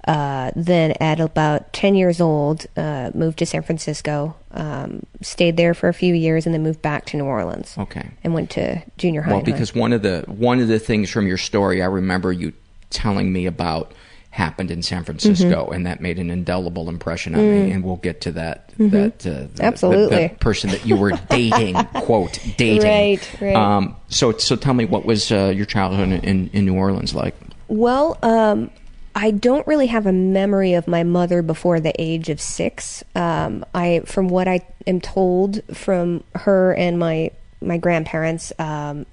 uh, then at about ten years old, uh, moved to San Francisco. Um, stayed there for a few years, and then moved back to New Orleans. Okay. and went to junior high. Well, and high because one of the one of the things from your story I remember you telling me about happened in San Francisco, Mm-hmm. and that made an indelible impression on me. And we'll get to that. Mhm. That uh, the, Mm. Absolutely. the, the person that you were [LAUGHS] dating, quote dating. Right, right. Um, so so tell me what was uh, your childhood in, in, in New Orleans like? Well, um, I don't really have a memory of my mother before the age of six. Um, I, from what I am told from her and my my grandparents, um,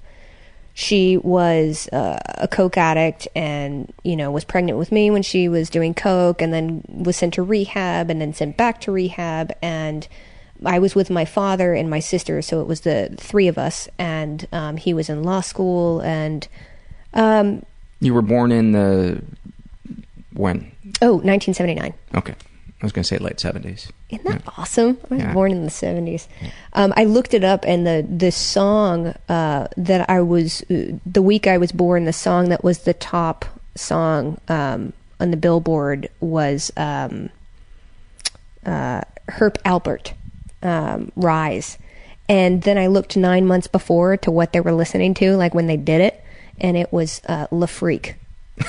she was uh, a coke addict and you know was pregnant with me when she was doing coke, and then was sent to rehab, and then sent back to rehab, and I was with my father and my sister, so it was the three of us, and um, he was in law school, and um, You were born in the when? Oh, 1979. Okay, I was going to say late seventies. Isn't that awesome? I was Yeah. born in the 70s. Um, I looked it up, and the the song uh, that I was uh, the week I was born, the song that was the top song um, on the Billboard was um, uh, Herb Alpert, um, "Rise." And then I looked nine months before to what they were listening to, like when they did it, and it was uh, "La Freak." [LAUGHS]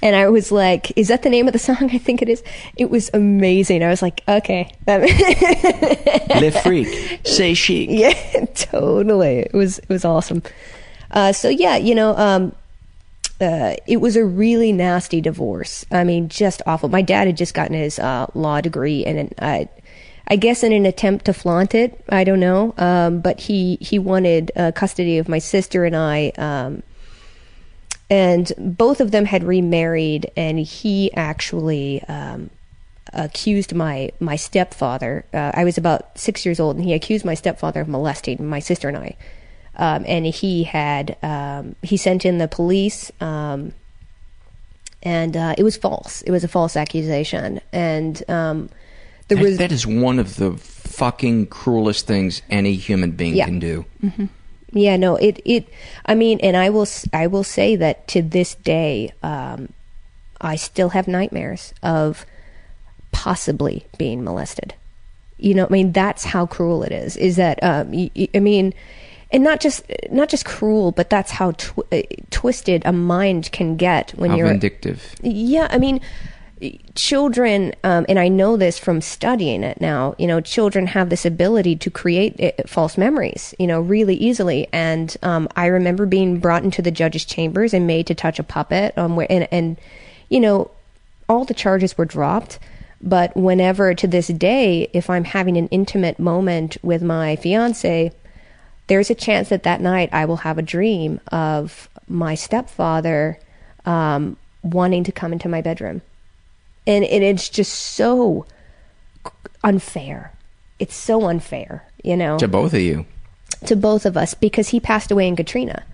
And I was like, "Is that the name of the song?" [LAUGHS] I think it is. It was amazing. I was like, "Okay, [LAUGHS] Le freak, say chic. yeah, [LAUGHS] totally. It was it was awesome. Uh, so yeah, you know, um, uh, it was a really nasty divorce. I mean, just awful. My dad had just gotten his uh, law degree, and uh, I guess in an attempt to flaunt it, I don't know, um, but he he wanted uh, custody of my sister and I. Um, and both of them had remarried, and he actually um, accused my my stepfather. Uh, I was about six years old, and he accused my stepfather of molesting my sister and I. Um, and he had um, he sent in the police, um, and uh, it was false. It was a false accusation, and um, there That- that is one of the fucking cruelest things any human being Yeah. can do. Yeah, no, it it. I mean, and I will i will say that to this day, um, I still have nightmares of possibly being molested. You know, I mean, that's how cruel it is. Is that um, y- y- I mean, and not just not just cruel, but that's how tw- uh, twisted a mind can get when How you're vindictive. yeah, I mean, children, um, and I know this from studying it now. You know, children have this ability to create uh, false memories. You know, really easily. And um, I remember being brought into the judge's chambers and made to touch a puppet. Um, where and and you know. all the charges were dropped. But whenever to this day, if I'm having an intimate moment with my fiance, there's a chance that that night I will have a dream of my stepfather um, wanting to come into my bedroom. And, and it's just so unfair. It's so unfair, you know, To both of you. to both of us because he passed away in Katrina.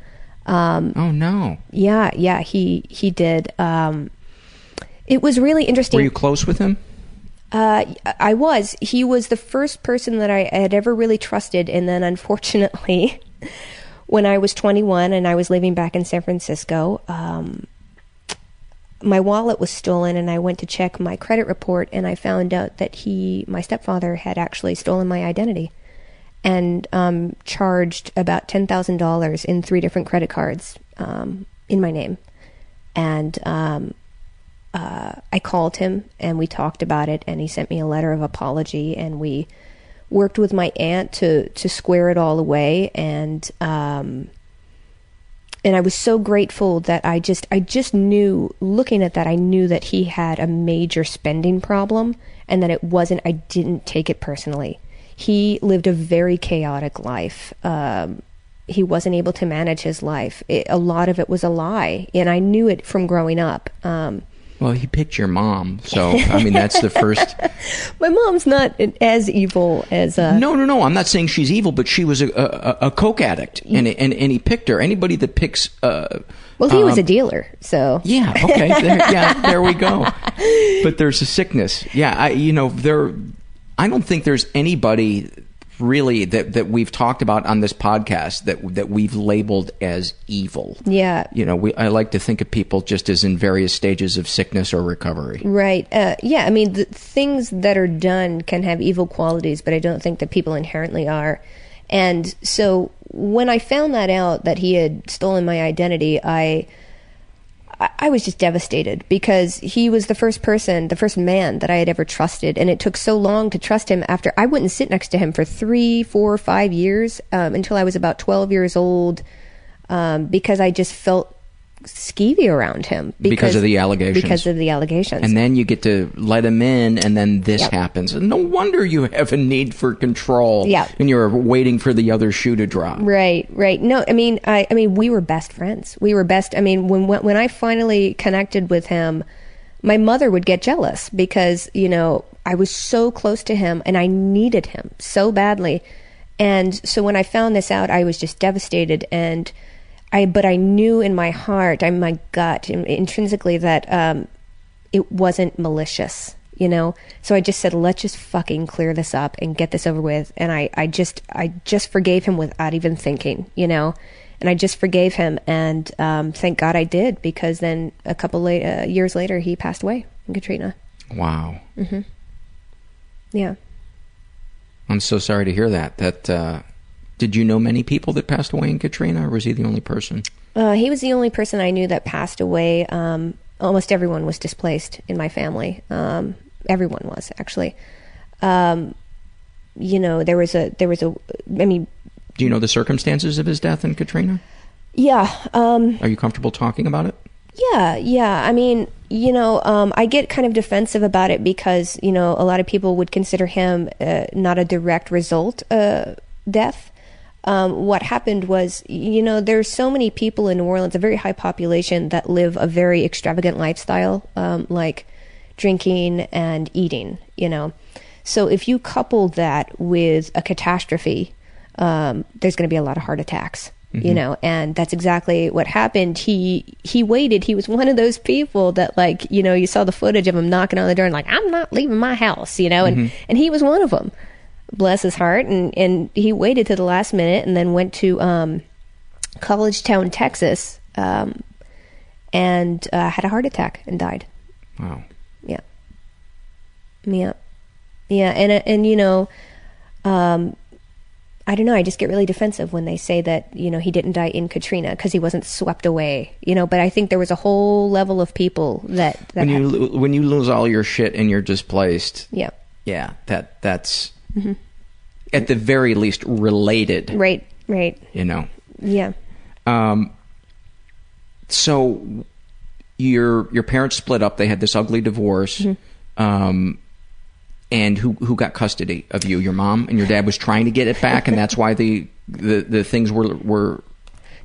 Um, Oh no. yeah, yeah, he he did. Um, it was really interesting. Were you close with him? Uh, I was. He was the first person that I had ever really trusted, and then unfortunately, [LAUGHS] when I was 21 and I was living back in San Francisco, um, my wallet was stolen, and I went to check my credit report, and I found out that he, my stepfather, had actually stolen my identity and um, charged about ten thousand dollars in three different credit cards um, in my name, and um, uh, I called him and we talked about it, and he sent me a letter of apology, and we worked with my aunt to to square it all away, and um, and I was so grateful that I just I just knew looking at that I knew that he had a major spending problem, and that it wasn't I didn't take it personally. He lived a very chaotic life. Um, he wasn't able to manage his life. It, a lot of it was a lie, and I knew it from growing up. Um, Well, he picked your mom, so I mean that's the first. [LAUGHS] my mom's not as evil as uh, No, no, no. I'm not saying she's evil, but she was a, a, a coke addict, and and and he picked her. Anybody that picks. Uh, well, he was um, a dealer, so Yeah. Okay. [LAUGHS] There, yeah. There we go. But there's a sickness. Yeah. I. You know. There. I don't think there's anybody really that that we've talked about on this podcast that that we've labeled as evil. yeah, You know, we I like to think of people just as in various stages of sickness or recovery. Right. Uh, yeah. I mean, the things that are done can have evil qualities, but I don't think that people inherently are. And so when I found that out that he had stolen my identity, I. I- was just devastated because he was the first person, the first man that I had ever trusted, and it took so long to trust him. After I wouldn't sit next to him for three, four, five years um, until I was about twelve years old, um, because I just felt skeevy around him Because of the allegations. Because of the allegations. And then you get to let him in, and then this Yep. happens. No wonder you have a need for control. Yeah. And you're waiting for the other shoe to drop. Right, right. No, I mean, I, I mean, we were best friends. We were best. I mean, when when when I finally connected with him, my mother would get jealous because you know I was so close to him and I needed him so badly, and so when I found this out, I was just devastated and. I, but I knew in my heart, in my gut, in, intrinsically, that um, it wasn't malicious, you know. So I just said, let's just fucking clear this up and get this over with. And I, I just, I just forgave him without even thinking, you know. And I just forgave him, and um, thank God I did because then a couple uh, years later he passed away in Katrina. Wow. hmm Yeah. I'm so sorry to hear that. That uh, did you know many people that passed away in Katrina, or was he the only person? Uh, he was the only person I knew that passed away. Um, almost everyone was displaced in my family. Um, everyone was actually. Um, you know, there was a there was a. I mean, Do you know the circumstances of his death in Katrina? yeah. Um, Are you comfortable talking about it? Yeah, yeah. I mean, you know, um, I get kind of defensive about it because you know a lot of people would consider him uh, not a direct result uh, death. Um, what happened was, you know, there's so many people in New Orleans, a very high population that live a very extravagant lifestyle, um, like drinking and eating. You know, so if you couple that with a catastrophe, um, there's going to be a lot of heart attacks you Mhm. know and that's exactly what happened he he waited he was one of those people that like you know you saw the footage of him knocking on the door and like i'm not leaving my house you know and Mhm. and he was one of them bless his heart and and he waited to the last minute and then went to um college town texas um and uh, had a heart attack and died Wow. yeah yeah yeah and uh, and you know um I don't know. I just get really defensive when they say that you know he didn't die in Katrina because he wasn't swept away. You know, but I think there was a whole level of people that that When you lo- when you lose all your shit and you're displaced, yeah yeah, that that's Mhm. at the very least related. right right You know. yeah Um, so your your parents split up. They had this ugly divorce. Mm-hmm. Um, and who who got custody of you? Your mom and your dad was trying to get it back, and that's why the the, the things were were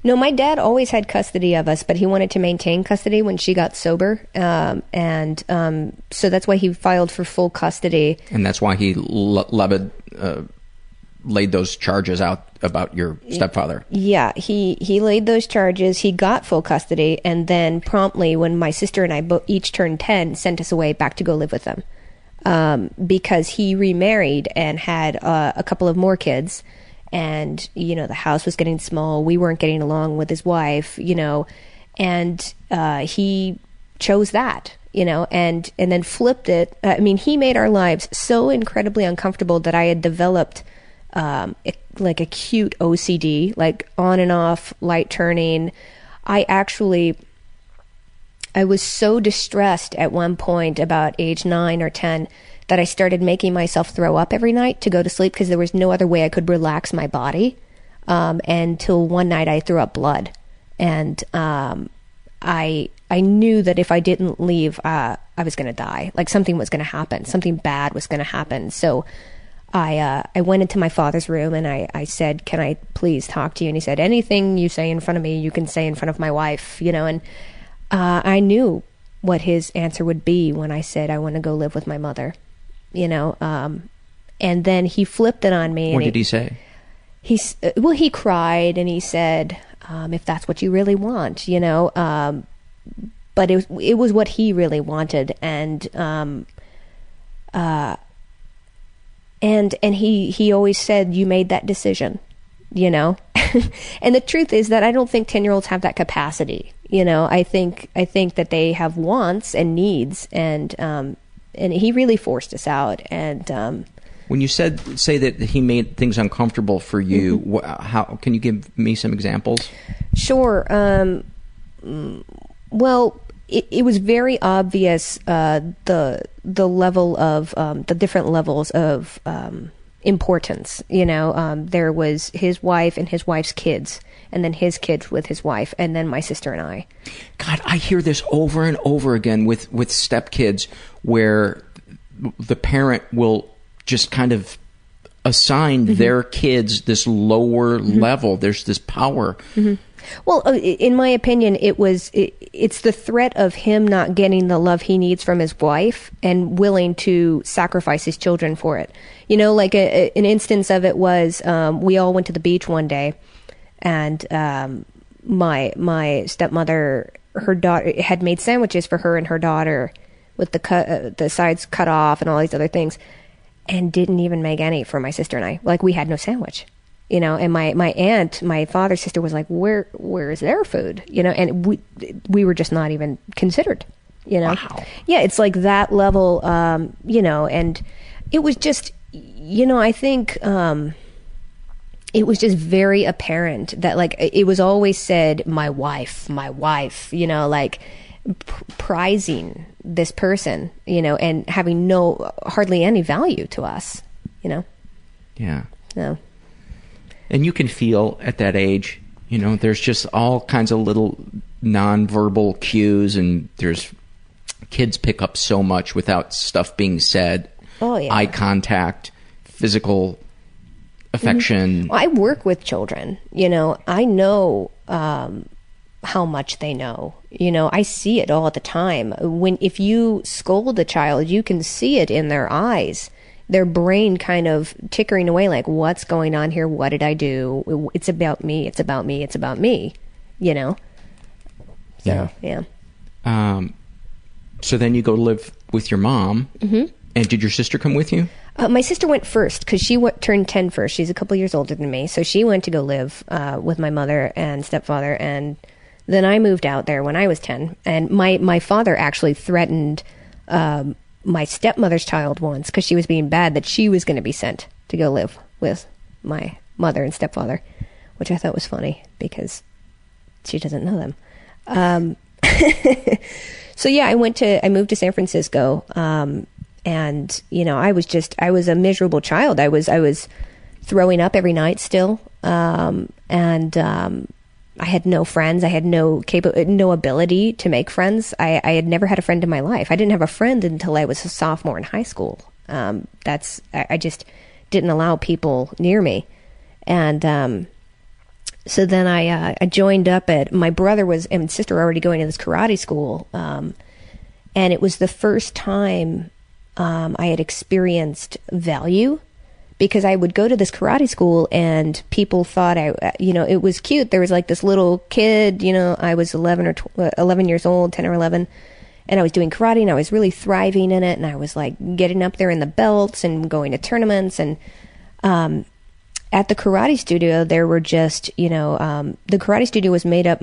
No, my dad always had custody of us, but he wanted to maintain custody when she got sober, um, and um, so that's why he filed for full custody. and that's why he l- levied, uh, laid those charges out about your stepfather. Yeah, he he laid those charges. He got full custody, and then promptly, when my sister and I bo- each turned ten, sent us away back to go live with them, um, because he remarried and had uh, a couple of more kids, and you know the house was getting small. We weren't getting along with his wife, you know, and uh, he chose that you know and and then flipped it i mean he made our lives so incredibly uncomfortable that i had developed um like acute ocd like on and off light turning i actually i was so distressed at one point about age 9 or 10 that i started making myself throw up every night to go to sleep because there was no other way i could relax my body um until one night i threw up blood and um I I knew that if I didn't leave, uh, I was going to die. Like something was going to happen. Something bad was going to happen. So I uh, I went into my father's room and I, I said, "Can I please talk to you?" And he said, "Anything you say in front of me, you can say in front of my wife." You know, and uh, I knew what his answer would be when I said I want to go live with my mother. You know, um, and then he flipped it on me. What did he say? he's uh, well he cried and he said um, if that's what you really want you know um, but it was it was what he really wanted and um, uh, and and he he always said you made that decision you know [LAUGHS] and the truth is that I don't think 10 year olds have that capacity you know I think I think that they have wants and needs and um, and he really forced us out and um, When you said say that he made things uncomfortable for you, wh- how can you give me some examples? Sure. Um, well, it, it was very obvious uh, the the level of um, the different levels of um, importance. You know, um, there was his wife and his wife's kids, and then his kids with his wife, and then my sister and I. God, I hear this over and over again with with stepkids, where the parent will just kind of assign Mm-hmm. their kids this lower level. There's this power. Well, uh, in my opinion, it was it, it's the threat of him not getting the love he needs from his wife and willing to sacrifice his children for it. You know, like a, a- an instance of it was um, we all went to the beach one day, and um, my my stepmother, her daughter had made sandwiches for her and her daughter with the cut uh, the sides cut off and all these other things, and didn't even make any for my sister and I. Like we had no sandwich you know and my my aunt my father's sister was like where where is their food? You know and we we were just not even considered you know? Yeah it's like that level um you know and it was just you know i think um it was just very apparent that like it was always said my wife my wife you know like p- prizing this person you know and having no hardly any value to us you know? Yeah. no And you can feel at that age, you know, there's just all kinds of little nonverbal cues, and there's kids pick up so much without stuff being said. Oh, yeah. Eye contact, physical affection. Well, I work with children. You know, I know um, how much they know. You know, I see it all the time. When if you scold a child, you can see it in their eyes. Their brain kind of tickering away, like, "What's going on here? What did I do? It's about me. It's about me. It's about me." You know. So, yeah. Um, so then you go live with your mom. Mhm. And did your sister come with you? Uh, my sister went first because she w- turned 10 first. She's a couple years older than me. So she went to go live uh, with my mother and stepfather. And then I moved out there when I was 10. And my, my father actually threatened um, my stepmother's child once because she was being bad that she was going to be sent to go live with my mother and stepfather, which I thought was funny because she doesn't know them. Um, [LAUGHS] so yeah, I went to I moved to San Francisco, um, and you know I was just I was a miserable child. I was I was throwing up every night still, um, and um, I had no friends. I had no capa- no ability to make friends. I, I had never had a friend in my life. I didn't have a friend until I was a sophomore in high school. Um, that's I, I just didn't allow people near me, and um, so then I uh, I joined up at my brother was and sister were already going to this karate school, um, and it was the first time um, I had experienced value because I would go to this karate school and people thought I, you know, it was cute. There was like this little kid, you know, I was 11 or tw- uh, 11 years old, 10 or 11, and I was doing karate and I was really thriving in it. And I was like getting up there in the belts and going to tournaments. And, um, at the karate studio, there were just, you know, um, the karate studio was made up,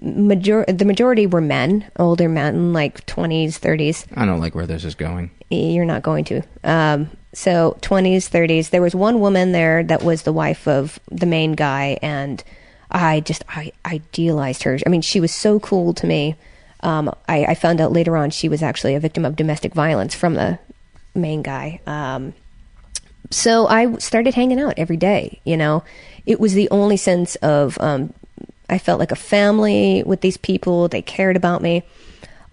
major- the majority were men, older men, like 20s, 30s. I don't like where this is going. You're not going to. Um, so 20s 30s there was one woman there that was the wife of the main guy and i just i idealized her. I mean she was so cool to me. Um, I, I, found out later on she was actually a victim of domestic violence from the main guy. Um, so i started hanging out every day you know? It was the only sense of um, i felt like a family with these people. They cared about me.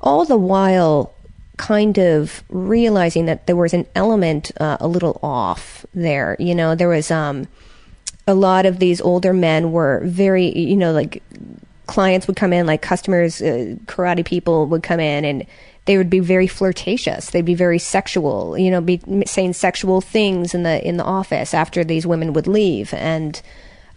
All the while kind of realizing that there was an element uh, a little off there. You know, there was um, a lot of these older men were very, you know, like clients would come in, like customers, uh, karate people would come in and they would be very flirtatious. They'd be very sexual, you know, be saying sexual things in the in the office after these women would leave and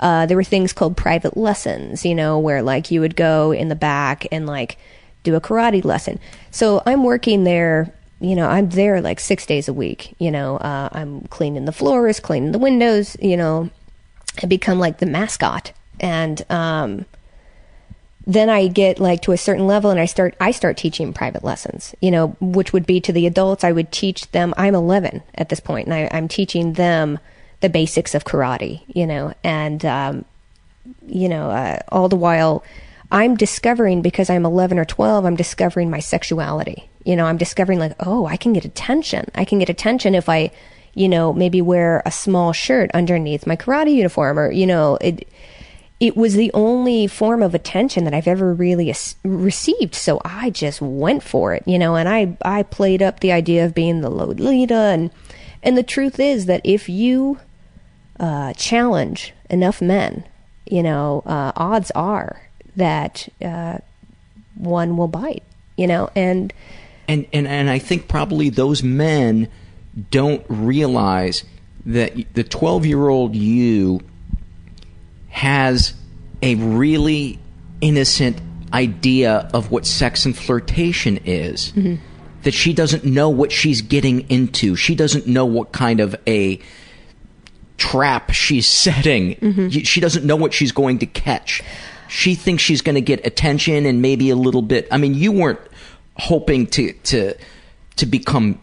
uh, there were things called private lessons, you know, where like you would go in the back and like do a karate lesson. So I'm working there. You know, I'm there like six days a week. You know, uh, I'm cleaning the floors, cleaning the windows. You know, I become like the mascot, and um, then I get like to a certain level, and I start I start teaching private lessons. You know, which would be to the adults. I would teach them. I'm 11 at this point, and I, I'm teaching them the basics of karate. You know, and um, you know, uh, all the while I'm discovering because I'm 11 or 12, I'm discovering my sexuality. You know, I'm discovering like, oh, I can get attention. I can get attention if I, you know, maybe wear a small shirt underneath my karate uniform or, you know, it, it was the only form of attention that I've ever really received. So I just went for it, you know, and I, I played up the idea of being the Lolita. And, and the truth is that if you, uh, challenge enough men, you know, uh, odds are that uh, one will bite, you know, and and and and I think probably those men don't realize that the 12 year old you has a really innocent idea of what sex and flirtation is. Mm-hmm. That she doesn't know what she's getting into. She doesn't know what kind of a trap she's [LAUGHS] setting. Mm-hmm. She doesn't know what she's going to catch she thinks she's going to get attention and maybe a little bit. I mean, you weren't hoping to to to become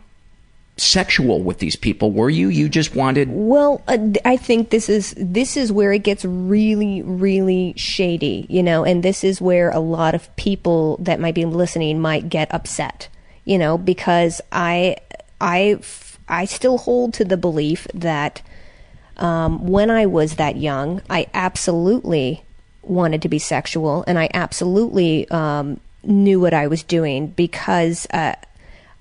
sexual with these people, were you? You just wanted. Well, uh, I think this is this is where it gets really, really shady, you know, and this is where a lot of people that might be listening might get upset, you know, because I I I still hold to the belief that. Um, when I was that young, I absolutely wanted to be sexual, and I absolutely um, knew what I was doing because uh,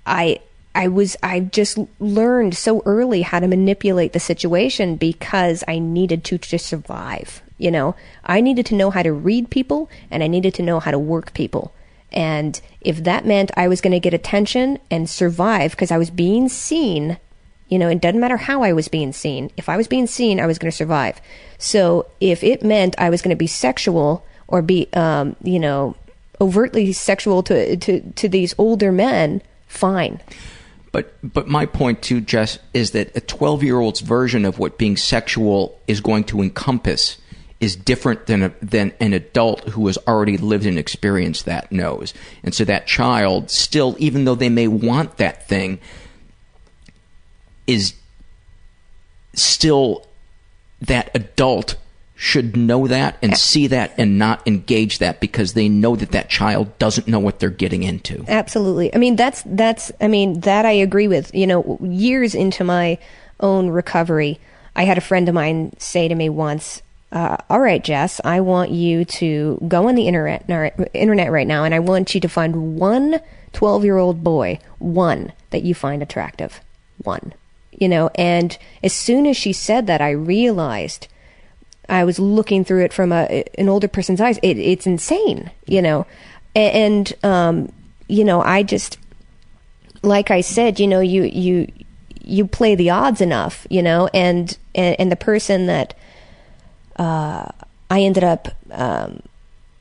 I I was I just learned so early how to manipulate the situation because I needed to to survive. You know, I needed to know how to read people, and I needed to know how to work people. And if that meant I was going to get attention and survive because I was being seen, you know, it doesn't matter how I was being seen. If I was being seen, I was going to survive. So if it meant I was going to be sexual or be, um, you know, overtly sexual to, to, to these older men, fine. But but my point too, Jess, is that a twelve year old's version of what being sexual is going to encompass is different than a, than an adult who has already lived and experienced that knows. And so that child still, even though they may want that thing, is still that adult should know that and see that and not engage that because they know that that child doesn't know what they're getting into. Absolutely. I mean that's that's I mean that I agree with. You know, years into my own recovery, I had a friend of mine say to me once, uh, all right, Jess, I want you to go on the internet, internet right now, and I want you to find one 12 year old boy, one that you find attractive. One. You know, and as soon as she said that, I realized I was looking through it from a, an older person's eyes. It, it's insane, you know. And, um, you know, I just, like I said, you know, you, you, you play the odds enough, you know, and, and, and the person that, uh, I ended up um,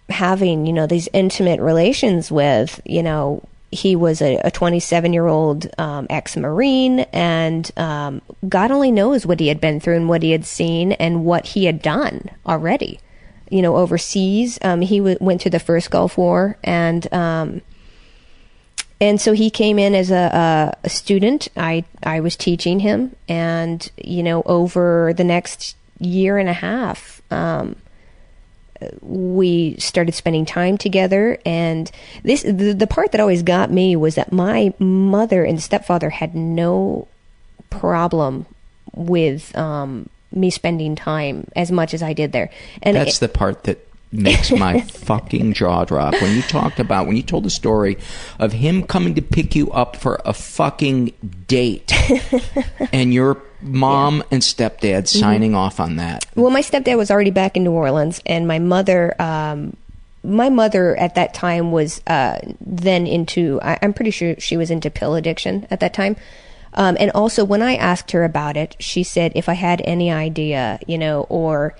having, you know, these intimate relations with, you know, he was a 27 year old um, ex Marine, and um, God only knows what he had been through and what he had seen and what he had done already. You know, overseas, um, he w- went to the first Gulf War, and um, and so he came in as a, a, student. I I was teaching him, and you know, over the next year and a half, um, we started spending time together. And this, the, the part that always got me was that my mother and stepfather had no problem with um, me spending time as much as I did there. And that's it, the part that makes [LAUGHS] my fucking jaw drop when you talked about when you told the story of him coming to pick you up for a fucking date [LAUGHS] and your mom yeah. and stepdad signing mm-hmm. off on that well my stepdad was already back in new orleans and my mother um, my mother at that time was uh, then into I, am pretty sure she was into pill addiction at that time um, and also when i asked her about it she said if i had any idea you know or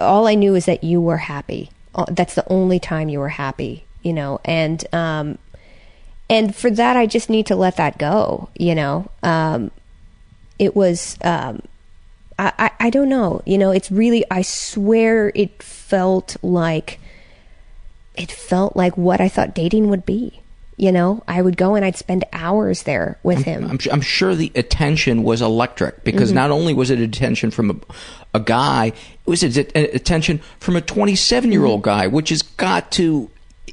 all I knew is that you were happy. Uh, that's the only time you were happy, you know, and, um, and for that, I just need to let that go, you know. Um, it was, um, I, I, I don't know, you know, it's really, I swear it felt like, it felt like what I thought dating would be you know i would go and i'd spend hours there with I'm, him I'm, I'm, sure the attention was electric because mm-hmm. not only was it attention from a, a guy it was attention from a 27 year old mm-hmm. guy which has got to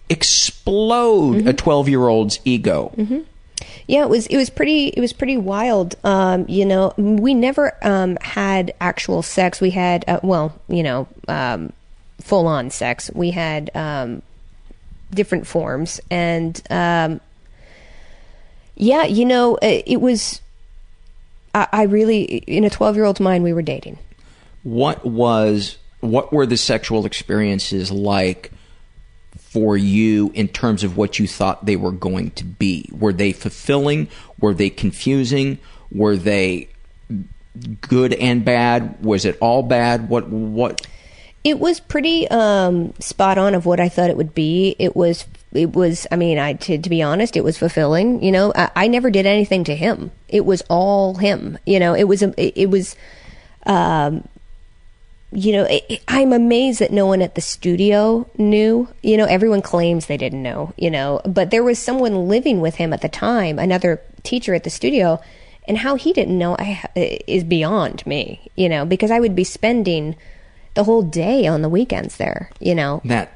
explode mm-hmm. a 12 year old's ego mm-hmm. yeah it was it was pretty it was pretty wild um, you know we never um, had actual sex we had uh, well you know um, full on sex we had um, different forms. And um, yeah, you know, it, was. I, I really, in a twelve-year-old's mind, we were dating. What was? What were the sexual experiences like? for you in terms of what you thought they were going to be? Were they fulfilling? Were they confusing? Were they good and bad? Was it all bad? What what it was pretty um, spot on of what I thought it would be. It was, it was. I mean, I to, to be honest, it was fulfilling. You know, I, I, never did anything to him. It was all him. You know, it was it, it was. Um, you know, it, I'm amazed that no one at the studio knew. You know, everyone claims they didn't know. You know, but there was someone living with him at the time, another teacher at the studio, and how he didn't know I, is beyond me. You know, because I would be spending the whole day on the weekends there, you know. That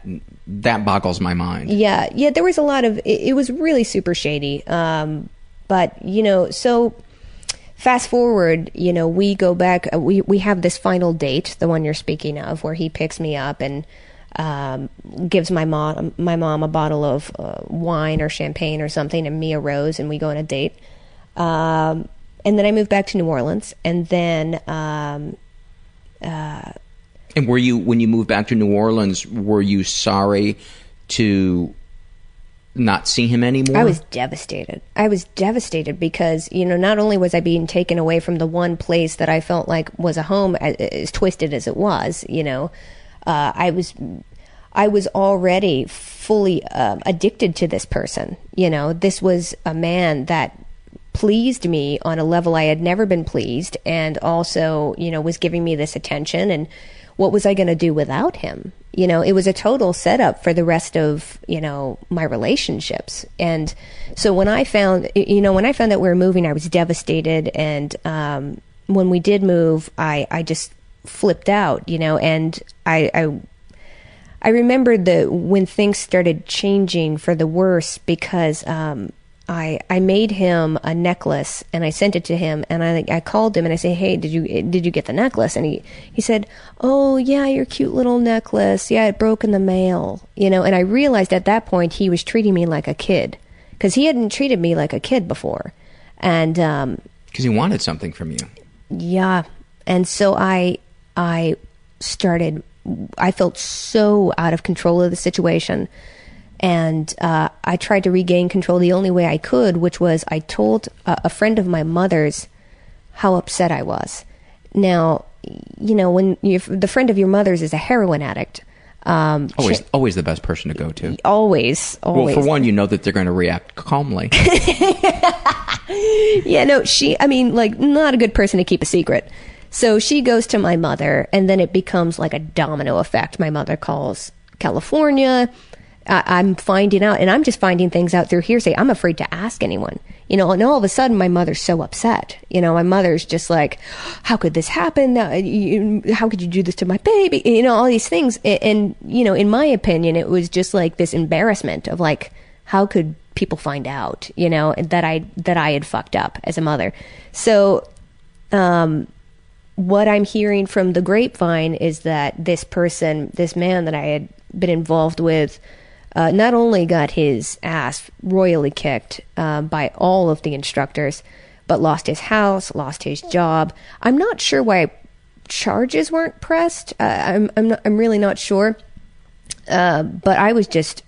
that boggles my mind. Yeah, yeah, there was a lot of it, it was really super shady. Um, but, you know, so fast forward, you know, we go back uh, we we have this final date, the one you're speaking of, where he picks me up and um, gives my mom my mom a bottle of uh, wine or champagne or something, and me a rose, and we go on a date. Um, and then I moved back to New Orleans, and then um, uh, and were you when you moved back to New Orleans? Were you sorry to not see him anymore? I was devastated. I was devastated because you know not only was I being taken away from the one place that I felt like was a home, as, as twisted as it was, you know, uh, I was. I was already fully uh, addicted to this person. You know, this was a man that pleased me on a level I had never been pleased, and also, you know, was giving me this attention and what was I going to do without him? You know, it was a total setup for the rest of, you know, my relationships. And so when I found, you know, when I found that we were moving, I was devastated. And um, when we did move, I, I just flipped out, you know, and I, I, I remembered the when things started changing for the worse because um, I I made him a necklace and I sent it to him and I I called him and I say, "Hey, did you did you get the necklace?" And he he said, "Oh, yeah, your cute little necklace. Yeah, it broke in the mail." You know, and I realized at that point he was treating me like a kid cuz he hadn't treated me like a kid before. And um Because he wanted something from you. yeah. And so I I started I felt so out of control of the situation. And uh, I tried to regain control the only way I could, which was I told a, a friend of my mother's how upset I was. Now, you know, when the friend of your mother's is a heroin addict, um, Always, she- always the best person to go to. always, always. Well, for one, you know that they're going to react calmly. [LAUGHS] yeah, no, she, I mean, like, not a good person to keep a secret. So she goes to my mother, and then it becomes like a domino effect. My mother calls California. I, I'm finding out, and I'm just finding things out through hearsay. I'm afraid to ask anyone, you know. And all of a sudden, my mother's so upset. You know, my mother's just like, "How could this happen? Uh, How could you do this to my baby?" You know, all these things. And, and you know, in my opinion, it was just like this embarrassment of like, how could people find out? You know, that I that I had fucked up as a mother. So, um, what I'm hearing from the grapevine is that this person, this man that I had been involved with, uh, not only got his ass royally kicked uh, by all of the instructors, but lost his house, lost his job. I'm not sure why charges weren't pressed. Uh, I'm I'm not, I'm really not sure. Uh, but I was just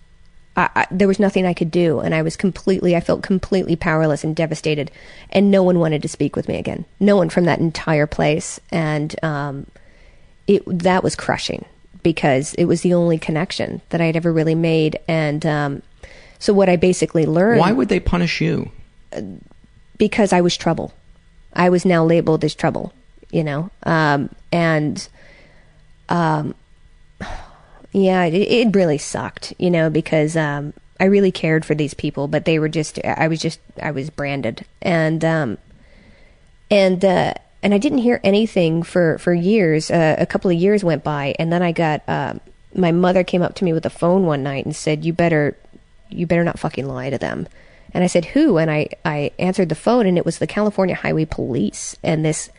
I, I, there was nothing I could do, and I was completely, I felt completely powerless and devastated, and no one wanted to speak with me again. No one from that entire place, and um, it that was crushing because it was the only connection that I had ever really made, and um, so what I basically learned. Why would they punish you? because I was trouble. I was now labeled as trouble, you know, um, and um, yeah, it, it really sucked, you know, because um, I really cared for these people, but they were just, I was just, I was branded, and um, and uh, and I didn't hear anything for for years. Uh, a couple of years went by, and then I got uh, my mother came up to me with a phone one night and said, "You better, you better not fucking lie to them." And I said, "Who?" And I I answered the phone, and it was the California Highway Police, and this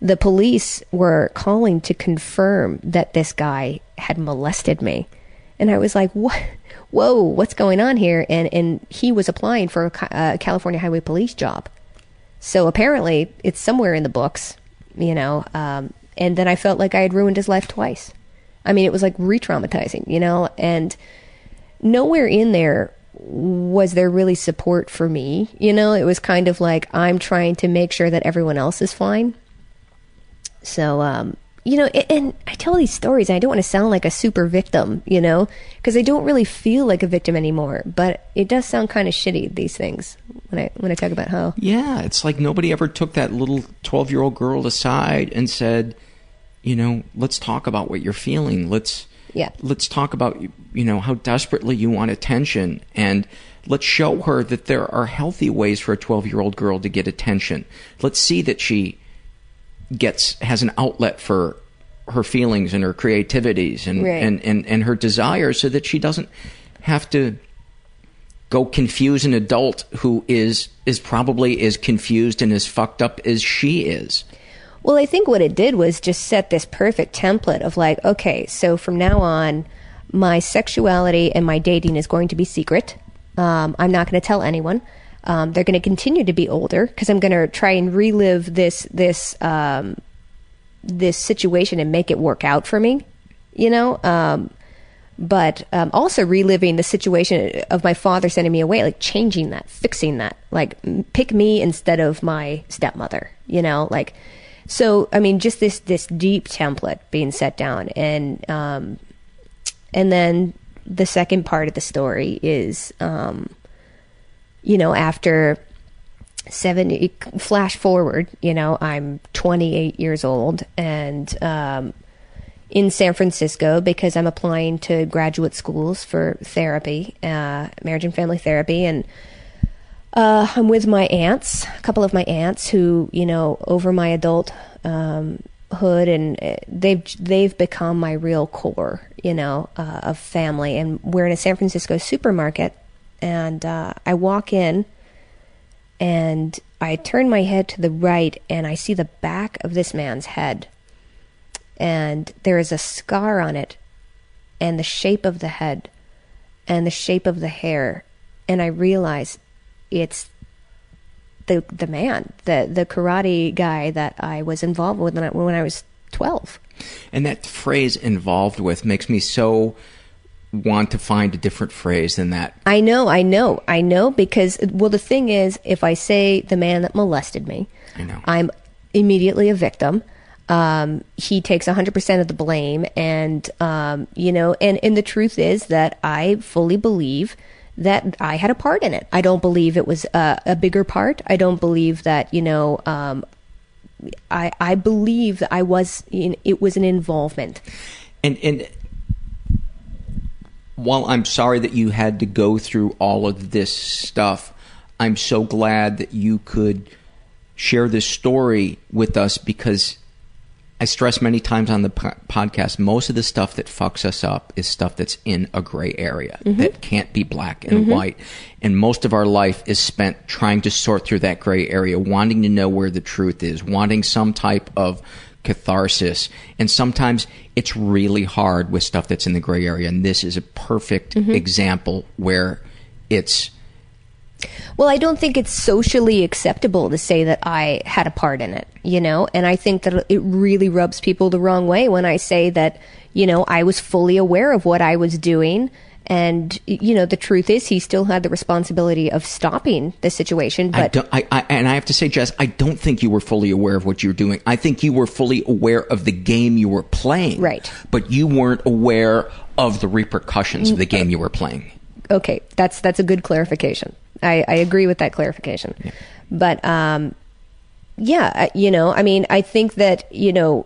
the police were calling to confirm that this guy had molested me. And I was like, what? Whoa, what's going on here? And, and he was applying for a, a California Highway Police job. So apparently it's somewhere in the books, you know. Um, and then I felt like I had ruined his life twice. I mean, it was like re traumatizing, you know. And nowhere in there was there really support for me, you know. It was kind of like I'm trying to make sure that everyone else is fine. So, um, you know, and, and I tell these stories, and I don't want to sound like a super victim, you know, because I don't really feel like a victim anymore. But it does sound kind of shitty these things when I when I talk about how. Yeah, it's like nobody ever took that little 12 year old girl aside and said, you know, let's talk about what you're feeling. Let's Yeah. let's talk about you know how desperately you want attention and let's show her that there are healthy ways for a 12 year old girl to get attention. Let's see that she gets has an outlet for her feelings and her creativities and Right. and, and and her desires so that she doesn't have to go confuse an adult who is is probably as confused and as fucked up as she is. Well, I think what it did was just set this perfect template of like, okay, so from now on, my sexuality and my dating is going to be secret. Um, I'm not going to tell anyone. Um, they're going to continue to be older because I'm going to try and relive this this um, this situation and make it work out for me. You know, um, but um, also reliving the situation of my father sending me away, like changing that, fixing that, like pick me instead of my stepmother. You know, like so. I mean, just this this deep template being set down, and um, and then the second part of the story is, um, you know, after seven flash forward you know i'm 28 years old and um, in san francisco because i'm applying to graduate schools for therapy uh, marriage and family therapy. And uh, i'm with my aunts a couple of my aunts who you know over my adult um, hood and uh, they've they've become my real core you know uh, of family. And we're in a san francisco supermarket and uh, i walk in and I turn my head to the right and I see the back of this man's head. And there is a scar on it, and the shape of the head, and the shape of the hair. And I realize it's the the man, the the karate guy that I was involved with when I, when I was twelve. And that phrase "involved with" makes me so want to find a different phrase than that. I know, I know, I know because well the thing is if I say the man that molested me, I know. I'm immediately a victim. Um, he takes 100% of the blame and um, you know and and the truth is that I fully believe that I had a part in it. I don't believe it was a, a bigger part. I don't believe that, you know, um, I I believe that I was in it was an involvement. And and while I'm sorry that you had to go through all of this stuff, I'm so glad that you could share this story with us because I stress many times on the po- podcast most of the stuff that fucks us up is stuff that's in a gray area Mhm. that can't be black and Mhm. white. And most of our life is spent trying to sort through that gray area, wanting to know where the truth is, wanting some type of catharsis. And sometimes it's really hard with stuff that's in the gray area. And this is a perfect Mhm. example where it's Well, I don't think it's socially acceptable to say that I had a part in it, you know? And I think that it really rubs people the wrong way when I say that, you know, I was fully aware of what I was doing. And, you know, the truth is he still had the responsibility of stopping the situation. I But don't, I, I, and I have to say, Jess, I don't think you were fully aware of what you were doing. I think you were fully aware of the game you were playing. Right. But you weren't aware of the repercussions of the game you were playing. okay, that's, that's a good clarification. I, I agree with that clarification. Yeah. But, um, yeah, you know, I mean, I think that, you know,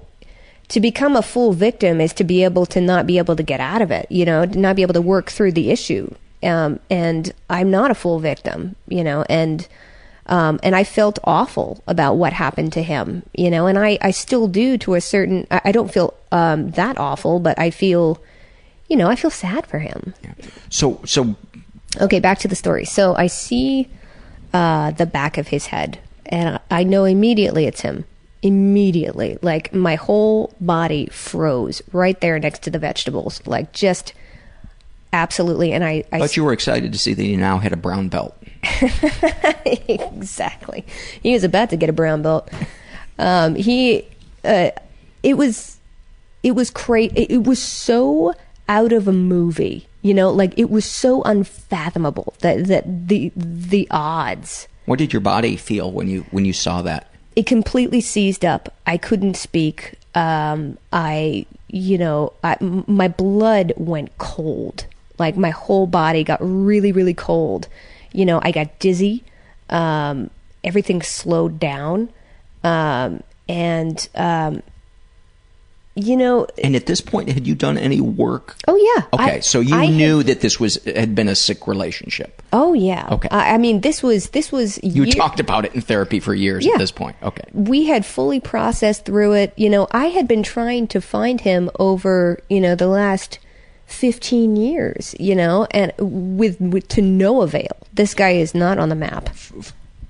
to become a full victim is to be able to not be able to get out of it, you know, to not be able to work through the issue. Um, and I'm not a full victim, you know, and, um, and I felt awful about what happened to him, you know, and I, I still do to a certain, I, I don't feel, um, that awful, but I feel, you know, I feel sad for him. So, so Okay, back to the story. So I see uh, the back of his head, and I know immediately it's him. Immediately, like my whole body froze right there next to the vegetables, like just absolutely. And I, I but you were excited to see that he now had a brown belt. [LAUGHS] exactly. He was about to get a brown belt. Um, he, uh, it was, it was crazy. It, it was so out of a movie, you know, like it was so unfathomable that that the the odds. What did your body feel when you when you saw that? It completely seized up. I couldn't speak. Um, I, you know, I, my blood went cold. Like my whole body got really, really cold. You know, I got dizzy. Um, everything slowed down. Um, and, um, you know, And at this point, had you done any work? oh yeah. Okay, I- so you I had- knew that this was had been a sick relationship. oh yeah. Okay. I, I mean, this was this was You year- talked about it in therapy for years Yeah. at this point. Okay. we had fully processed through it. You know, I had been trying to find him over, you know, the last 15 years, you know, and with, with to no avail. This guy is not on the map.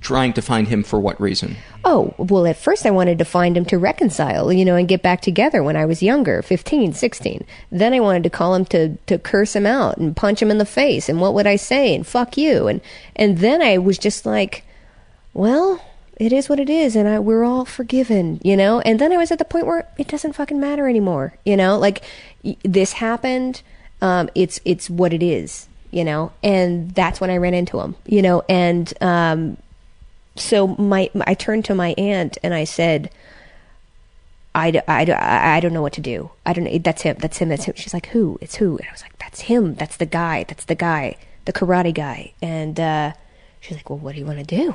Trying to find him for what reason? Oh, well, at first I wanted to find him to reconcile, you know, and get back together when I was younger, 15, 16. Then I wanted to call him to, to curse him out and punch him in the face and what would I say and fuck you. And, and then I was just like, well, it is what it is and I, we're all forgiven, you know? And then I was at the point where it doesn't fucking matter anymore, you know? Like this happened, um, it's, it's what it is, you know? And that's when I ran into him, you know? And, um, so my, I turned to my aunt and I said, I, I, I don't know what to do. I don't know. That's him. That's him. That's him. She's like, who? It's who? And I was like, that's him. That's the guy. That's the guy. The karate guy. And, uh, she's like, well, what do you want to do?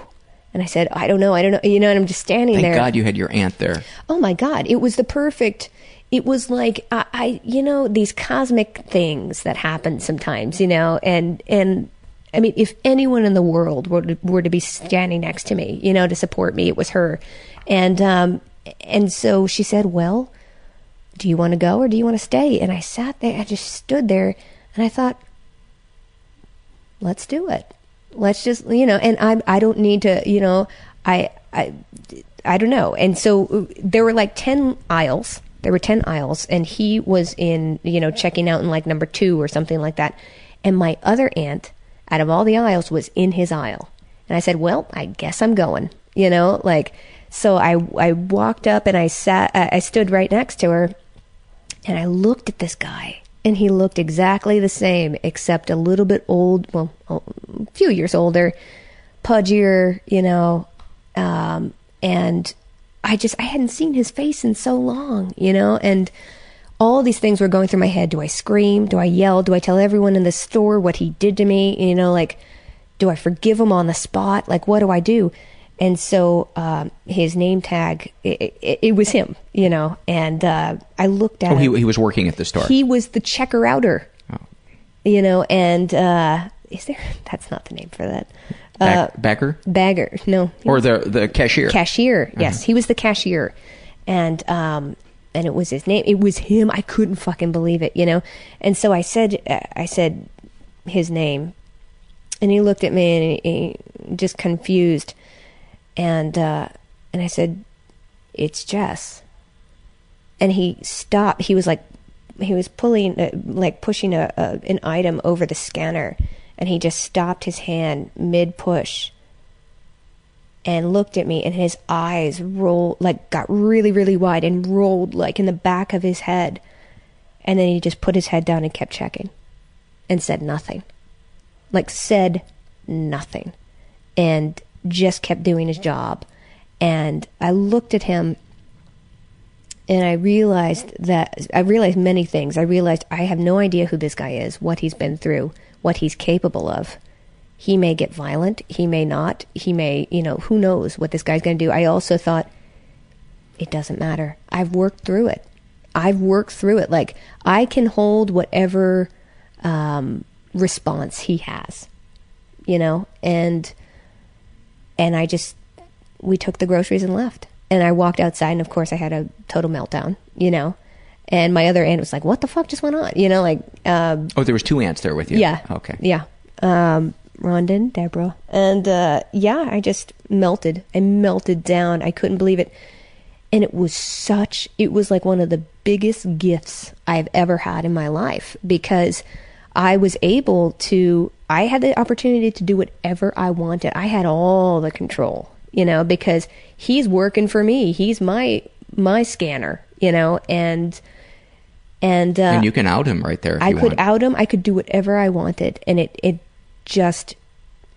And I said, I don't know. I don't know. You know, and I'm just standing Thank there. Thank God you had your aunt there. Oh my God. It was the perfect, it was like, I, I, you know, these cosmic things that happen sometimes, you know, and, and, I mean, if anyone in the world were to, were to be standing next to me, you know, to support me, it was her. And, um, and so she said, well, do you want to go or do you want to stay? And I sat there, I just stood there and I thought, let's do it. let's just you know and i i don't need to you know i i i don't know and so uh, there were like 10 aisles there were 10 aisles and he was in you know checking out in like number 2 or something like that and my other aunt out of all the aisles was in his aisle and i said well i guess i'm going you know like so i i walked up and i sat i stood right next to her and I looked at this guy, and he looked exactly the same, except a little bit old, well, a few years older, pudgier, you know. Um, and I just, I hadn't seen his face in so long, you know, and all these things were going through my head. Do I scream? Do I yell? Do I tell everyone in the store what he did to me? You know, like, do I forgive him on the spot? Like, what do I do? And so um, his name tag, it, it, it was him, you know. And uh, I looked at Oh, him. he, he was working at the store. He was the checker outer, Oh. you know. And uh, is there? [LAUGHS] That's not the name for that. Uh, Back, backer? bagger, no. Or the, the cashier? cashier. Yes, he was the cashier, and um, and it was his name. It was him. I couldn't fucking believe it, you know. And so I said, uh, I said his name, and he looked at me and he, he just confused, and uh, and I said, "It's Jess." And he stopped. He was like, he was pulling, uh, like pushing a, a an item over the scanner, and he just stopped his hand mid push and looked at me and his eyes rolled like got really really wide and rolled like in the back of his head. And then he just put his head down and kept checking and said nothing. Like said nothing. And just kept doing his job. And i looked at him and i realized that i realized many things. I realized i have no idea who this guy is what he's been through what he's capable of he may get violent he may not he may you know who knows what this guy's going to do i also thought it doesn't matter i've worked through it i've worked through it like i can hold whatever um, response he has you know and and i just we took the groceries and left and i walked outside and of course i had a total meltdown you know and my other aunt was like what the fuck just went on you know like um, Oh, there was two aunts there with you. yeah. Okay. Yeah. Um, Rhonda and Deborah. And uh, yeah, I just melted. I melted down. I couldn't believe it. And it was such, it was like one of the biggest gifts I've ever had in my life because I was able to, I had the opportunity to do whatever I wanted. I had all the control, you know, because he's working for me. He's my, my scanner, you know, and, and, uh, and you can out him right there if I could want. out him. I could do whatever I wanted, and it it just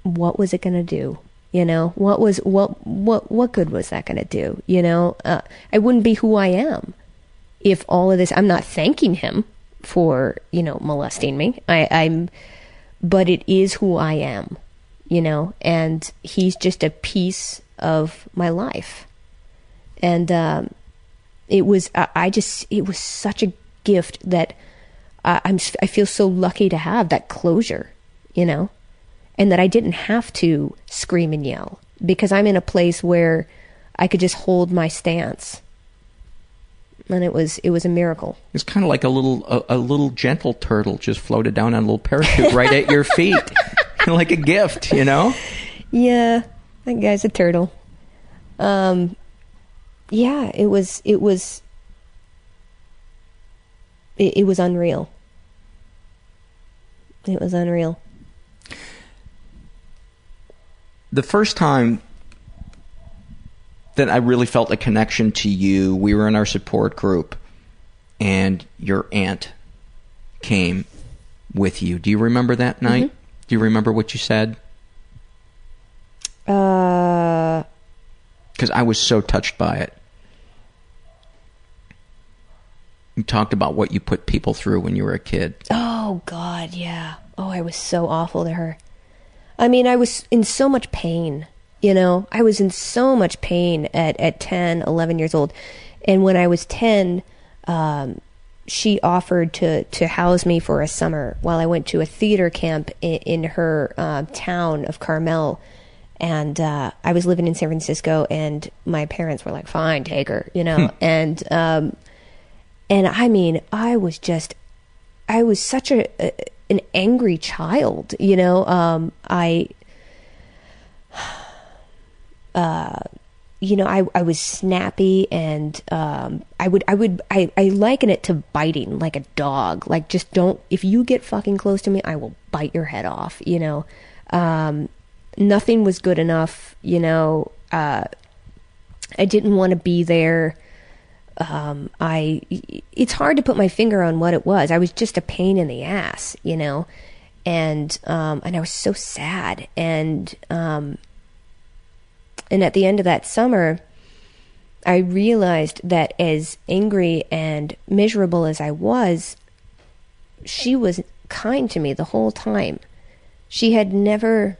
what was it going to do? You know what was what what what good was that going to do? You know, uh, I wouldn't be who I am if all of this. I'm not thanking him for you know molesting me. I, I'm, but it is who I am. You know, and he's just a piece of my life, and um, it was I, just it was such a gift that I'm I feel so lucky to have that closure, you know, and that I didn't have to scream and yell because I'm in a place where I could just hold my stance, and it was it was a miracle. It's kind of like a little a, a little gentle turtle just floated down on a little parachute right at your feet, [LAUGHS] like a gift, you know. Yeah, that guy's a turtle. Um, yeah, it was it was it, it was unreal. It was unreal. The first time that I really felt a connection to you, we were in our support group, and your aunt came with you. Do you remember that night? Do you remember what you said? Uh, Because I was so touched by it. You talked about what you put people through when you were a kid. Oh God, yeah. Oh, I was so awful to her. I mean, I was in so much pain, you know. I was in so much pain at at 10, 11 years old. And when I was 10, um she offered to to house me for a summer while I went to a theater camp in, in her uh, town of Carmel. And uh, I was living in San Francisco, and my parents were like, "Fine, take her," you know. and um, and I mean, I was just, I was such a, a an angry child, you know. Um, I [SIGHS] uh, you know, I, I was snappy and um, I would I would I, I liken it to biting like a dog. Like just don't if you get fucking close to me, I will bite your head off. You know, um, nothing was good enough. You know, uh, I didn't want to be there. Um, I it's hard to put my finger on what it was. I was just a pain in the ass. You know, and um, and I was so sad and um, and at the end of that summer, I realized that as angry and miserable as I was, she was kind to me the whole time. She had never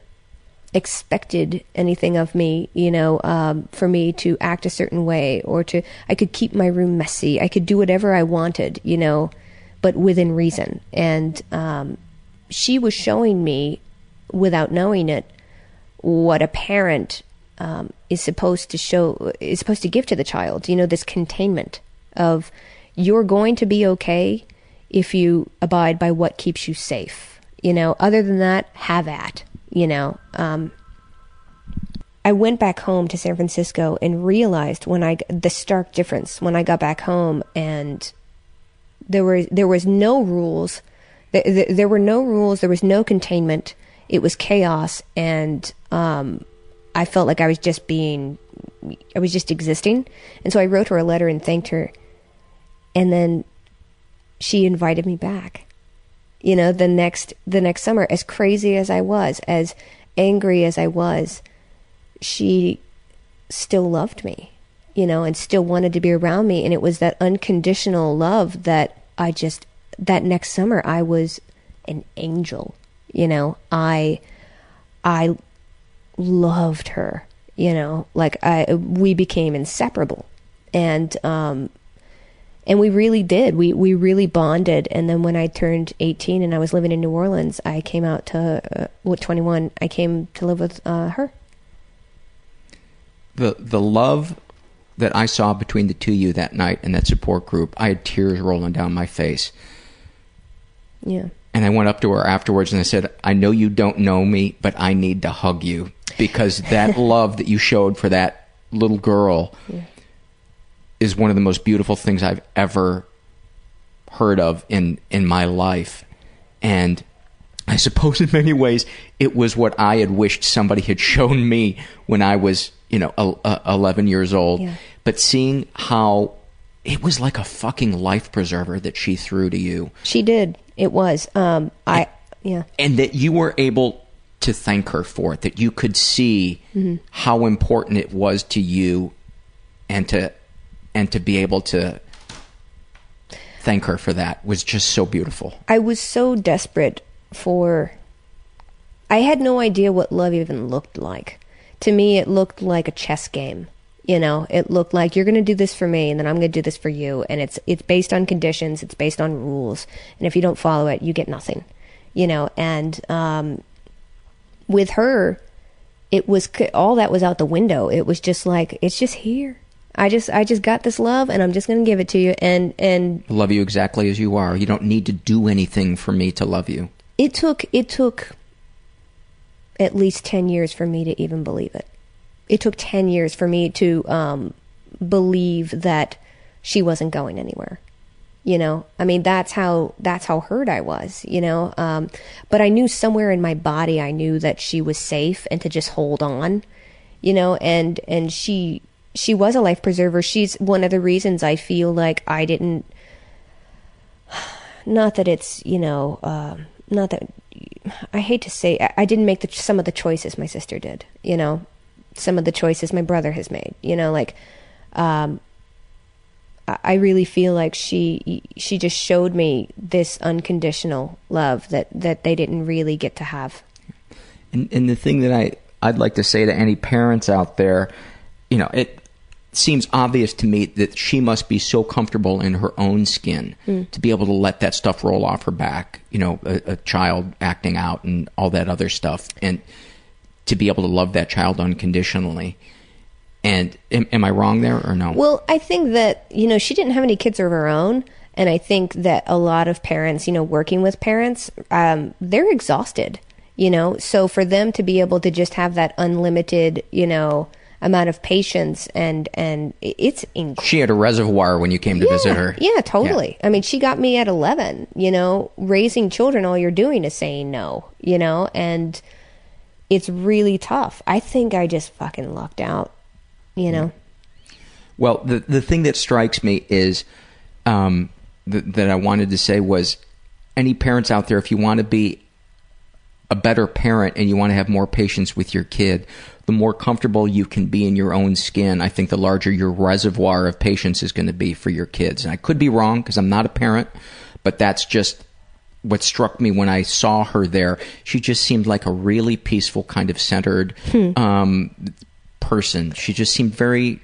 expected anything of me, you know, um, for me to act a certain way or to, I could keep my room messy. I could do whatever I wanted, you know, but within reason. And um, she was showing me, without knowing it, what a parent um, is supposed to show is supposed to give to the child. You know, this containment of you're going to be okay if you abide by what keeps you safe. You know, other than that, have at. You know, um, I went back home to San Francisco and realized when I the stark difference when I got back home and there were there was no rules. There, there were no rules. There was no containment. It was chaos, and um, I felt like I was just being, I was just existing. And so I wrote her a letter and thanked her. And then she invited me back. You know, the next, the next summer, as crazy as I was, as angry as I was, she still loved me, you know, and still wanted to be around me. And it was that unconditional love that I just, that next summer, I was an angel, you know, I, I loved her you know. Like i we became inseparable. And um and we really did. We we really bonded. And then when i turned 18 and i was living in new orleans i came out to uh, what 21 i came to live with uh, her. The the love that i saw between the two of you that night in that support group i had tears rolling down my face. Yeah. And I went up to her afterwards and I said, I know you don't know me, but I need to hug you because that [LAUGHS] love that you showed for that little girl yeah. Is one of the most beautiful things I've ever heard of in, in my life. And I suppose in many ways it was what I had wished somebody had shown me when I was, you know, 11 years old. Yeah. But seeing how it was like a fucking life preserver that she threw to you. She did. It was. Um, I yeah. And that you were able to thank her for it. That you could see mm-hmm. how important it was to you, and to and to be able to thank her for that was just so beautiful. I was so desperate for. I had no idea what love even looked like. To me, it looked like a chess game. You know, it looked like you're going to do this for me and then I'm going to do this for you and it's it's based on conditions, it's based on rules. And if you don't follow it, you get nothing. You know, and um with her it was all that was out the window. It was just like it's just here. I just I just got this love and I'm just going to give it to you and and love you exactly as you are. You don't need to do anything for me to love you. It took it took at least 10 years for me to even believe it it took 10 years for me to um, believe that she wasn't going anywhere you know i mean that's how that's how hurt i was you know um, but i knew somewhere in my body i knew that she was safe and to just hold on you know and and she she was a life preserver she's one of the reasons i feel like i didn't [SIGHS] not that it's you know uh, not that i hate to say i didn't make the, some of the choices my sister did you know some of the choices my brother has made. You know, like um, I really feel like she she just showed me this unconditional love that that they didn't really get to have. And and the thing that I I'd like to say to any parents out there, you know, it seems obvious to me that she must be so comfortable in her own skin mm. to be able to let that stuff roll off her back. You know, a, a child acting out and all that other stuff, and to be able to love that child unconditionally. And am, am, I wrong there or no? Well, I think that, you know, she didn't have any kids of her own. And I think that a lot of parents, you know, working with parents, um, they're exhausted. you know so for them to be able to just have that unlimited you know amount of patience and and it's incredible She had a reservoir when you came to visit her. yeah totally. I mean she got me at 11 you know? Raising children all you're doing is saying no you know? And it's really tough. I think i just fucking lucked out you know? Well, the the thing that strikes me is um, th- that I wanted to say was any parents out there, if you want to be a better parent and you want to have more patience with your kid, the more comfortable you can be in your own skin, I think the larger your reservoir of patience is going to be for your kids. And I could be wrong because I'm not a parent, but that's just what struck me when I saw her there. She just seemed like a really peaceful, kind of centered um, person. She just seemed very,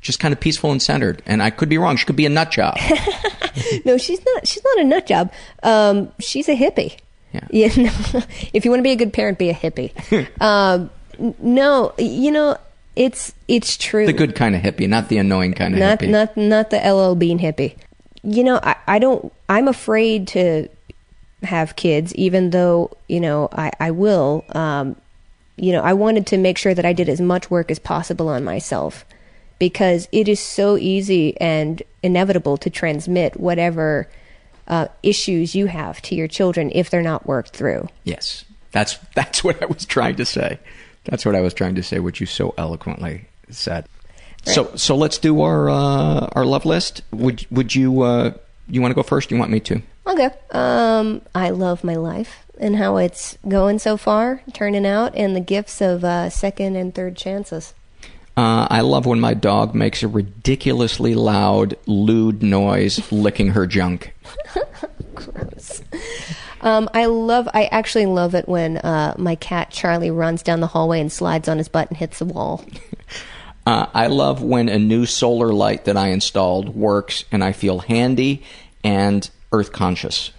just kind of peaceful and centered. And I could be wrong. She could be a nut job. [LAUGHS] no she's not she's not a nut job um, she's a hippie Yeah. you [LAUGHS] know, if you want to be a good parent be a hippie [LAUGHS] um, no you know it's it's true the good kind of hippie, not the annoying kind of not hippie. not not the LL Bean hippie. You know, I, I don't. I'm afraid to have kids, even though you know I I will. Um, you know, I wanted to make sure that I did as much work as possible on myself because it is so easy and inevitable to transmit whatever uh, issues you have to your children if they're not worked through. Yes, that's that's what I was trying to say. That's what I was trying to say, which you so eloquently said. So so let's do our uh, our love list. Would would you uh, you want to go first? You want me to? Okay. Um, I love my life and how it's going so far, turning out, and the gifts of uh, second and third chances. Uh, I love when my dog makes a ridiculously loud, lewd noise licking her junk. [LAUGHS] Um, I love. I actually love it when uh, my cat Charlie runs down the hallway and slides on his butt and hits the wall. [LAUGHS] Uh, I love when a new solar light that I installed works and I feel handy and earth conscious.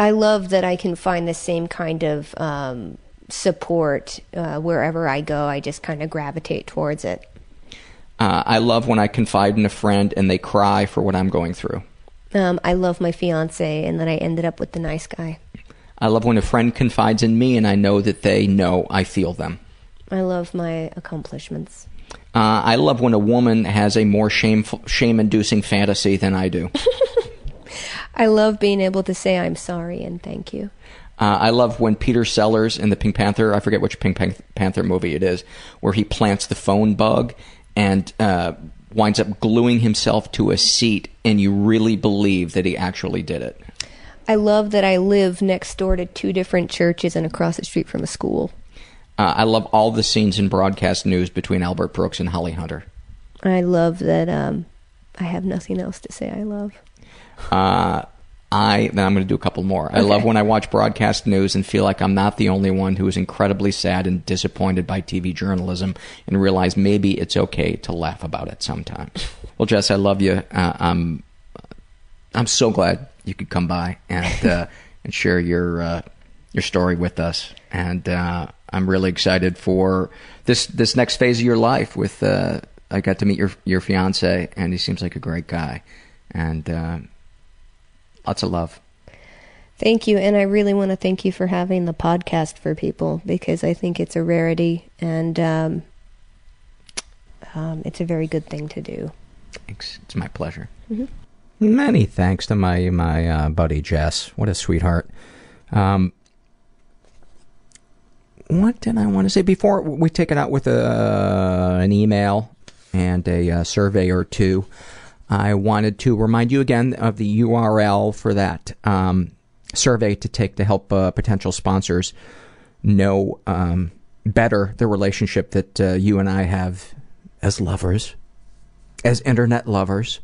I love that I can find the same kind of um, support uh, wherever I go. I just kind of gravitate towards it. Uh, I love when I confide in a friend and they cry for what I'm going through. Um, I love my fiance, and that I ended up with the nice guy. I love when a friend confides in me and I know that they know I feel them. I love my accomplishments. Uh, I love when a woman has a more shameful, shame-inducing fantasy than I do. [LAUGHS] I love being able to say I'm sorry and thank you. Uh, I love when Peter Sellers in the Pink Panther, I forget which Pink Pan- Panther movie it is, where he plants the phone bug and uh, winds up gluing himself to a seat, and you really believe that he actually did it. I love that I live next door to two different churches and across the street from a school. Uh, I love all the scenes in broadcast news between Albert Brooks and Holly Hunter. I love that um, I have nothing else to say I love. Uh, I then I'm going to do a couple more. I love when I watch broadcast news and feel like I'm not the only one who is incredibly sad and disappointed by TV journalism, and realize maybe it's okay to laugh about it sometimes. Well, Jess, I love you. Uh, I'm I'm so glad you could come by and uh, [LAUGHS] and share your uh, your story with us, and uh, I'm really excited for this this next phase of your life. With uh, I got to meet your your fiance, and he seems like a great guy, and. Uh, Lots of love. Thank you, and I really want to thank you for having the podcast for people because I think it's a rarity and um, um, it's a very good thing to do. Thanks. It's my pleasure. Mhm. Many thanks to my my uh, buddy Jess. What a sweetheart. Um, what did I want to say before we take it out with a, an email and a uh, survey or two? I wanted to remind you again of the URL for that um, survey to take to help uh, potential sponsors know um, better the relationship that uh, you and I have as lovers, as internet lovers.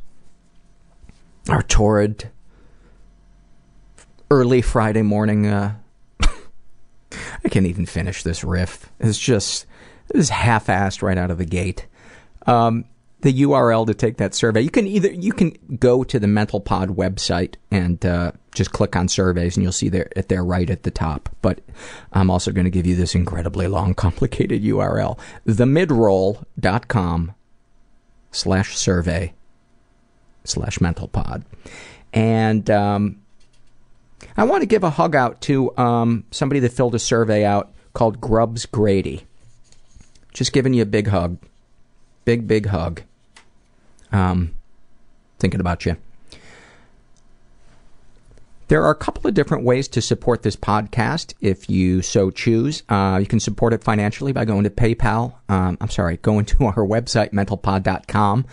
Our torrid early Friday morning. Uh, [LAUGHS] I can't even finish this riff. It's just it is half-assed right out of the gate. Um, the URL to take that survey. You can either you can go to the Mental Pod website and uh, just click on surveys, and you'll see there it there right at the top. But I'm also going to give you this incredibly long, [LAUGHS] complicated URL: themidroll.com slash survey slash and um, I want to give a hug out to um, somebody that filled a survey out called Grubs Grady. Just giving you a big hug. Big, big hug. Um, thinking about you. There are a couple of different ways to support this podcast if you so choose. Uh, you can support it financially by going to PayPal. Um, I'm sorry, going to our website, mentalpod.com,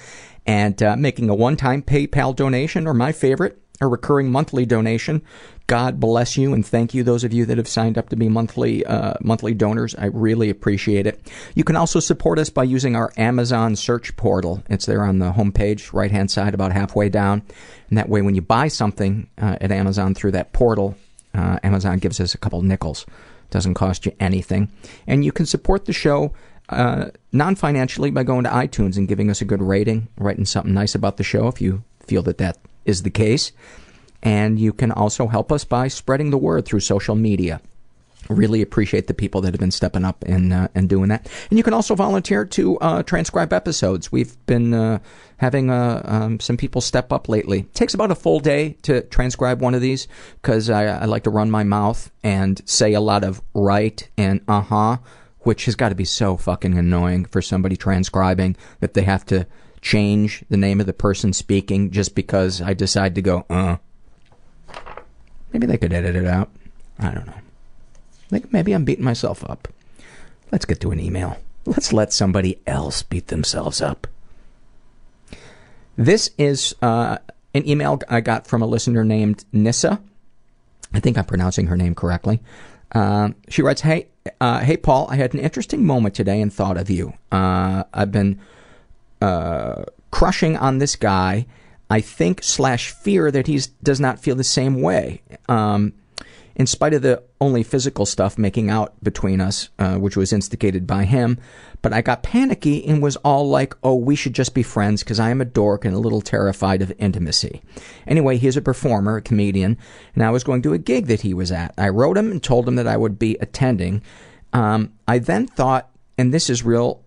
and uh, making a one time PayPal donation, or my favorite, a recurring monthly donation. God bless you and thank you, those of you that have signed up to be monthly uh, monthly donors. I really appreciate it. You can also support us by using our Amazon search portal. It's there on the homepage, right hand side, about halfway down. And that way, when you buy something uh, at Amazon through that portal, uh, Amazon gives us a couple nickels. Doesn't cost you anything. And you can support the show uh, non financially by going to iTunes and giving us a good rating, writing something nice about the show if you feel that that is the case. And you can also help us by spreading the word through social media. Really appreciate the people that have been stepping up and uh, and doing that. And you can also volunteer to uh, transcribe episodes. We've been uh, having uh, um, some people step up lately. It takes about a full day to transcribe one of these because I, I like to run my mouth and say a lot of right and uh huh, which has got to be so fucking annoying for somebody transcribing that they have to change the name of the person speaking just because I decide to go uh. Maybe they could edit it out. I don't know. Like maybe I'm beating myself up. Let's get to an email. Let's let somebody else beat themselves up. This is uh, an email I got from a listener named Nissa. I think I'm pronouncing her name correctly. Um, she writes, "Hey, uh, hey, Paul. I had an interesting moment today and thought of you. Uh, I've been uh, crushing on this guy. I think slash fear that he does not feel the same way. Um, in spite of the only physical stuff making out between us, uh, which was instigated by him. But I got panicky and was all like, oh, we should just be friends because I am a dork and a little terrified of intimacy. Anyway, he's a performer, a comedian, and I was going to a gig that he was at. I wrote him and told him that I would be attending. Um, I then thought, and this is real,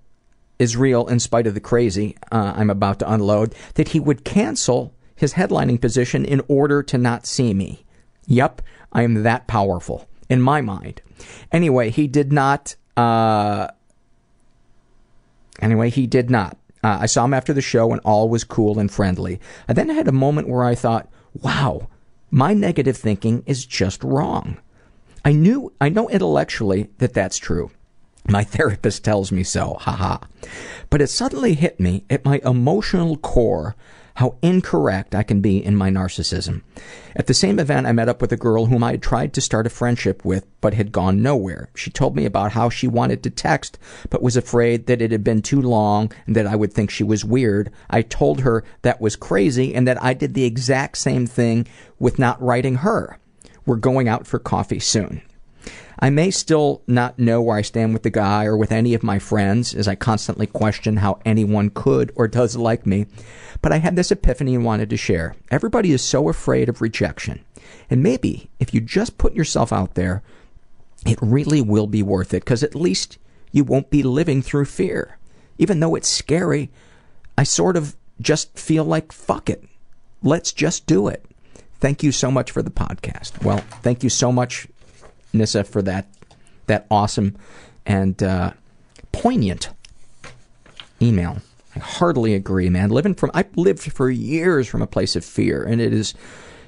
is real in spite of the crazy uh, I'm about to unload, that he would cancel his headlining position in order to not see me. Yep, I am that powerful in my mind. Anyway, he did not. Uh, anyway, he did not. Uh, I saw him after the show and all was cool and friendly. I then had a moment where I thought, wow, my negative thinking is just wrong. I knew, I know intellectually that that's true. My therapist tells me so, haha. But it suddenly hit me at my emotional core how incorrect I can be in my narcissism. At the same event, I met up with a girl whom I had tried to start a friendship with but had gone nowhere. She told me about how she wanted to text but was afraid that it had been too long and that I would think she was weird. I told her that was crazy and that I did the exact same thing with not writing her. We're going out for coffee soon. I may still not know where I stand with the guy or with any of my friends, as I constantly question how anyone could or does like me, but I had this epiphany and wanted to share. Everybody is so afraid of rejection. And maybe if you just put yourself out there, it really will be worth it, because at least you won't be living through fear. Even though it's scary, I sort of just feel like, fuck it. Let's just do it. Thank you so much for the podcast. Well, thank you so much Nissa for that that awesome and uh, poignant email. I heartily agree, man. Living from I lived for years from a place of fear, and it is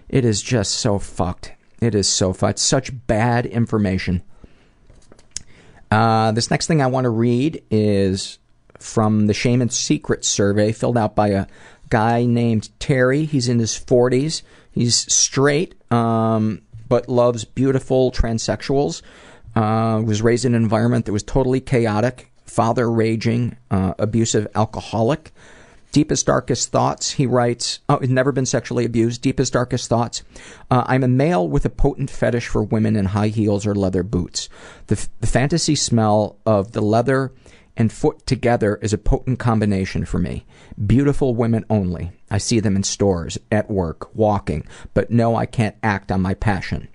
it is just so fucked. It is so fucked. Such bad information. Uh, this next thing I want to read is from the Shame and Secret survey filled out by a guy named Terry. He's in his 40s. He's straight. Um, but loves beautiful transsexuals. Uh, was raised in an environment that was totally chaotic. Father raging, uh, abusive alcoholic. Deepest, darkest thoughts, he writes, oh, never been sexually abused. Deepest, darkest thoughts. Uh, I'm a male with a potent fetish for women in high heels or leather boots. The, f- the fantasy smell of the leather and foot together is a potent combination for me. Beautiful women only. I see them in stores, at work, walking, but no, I can't act on my passion.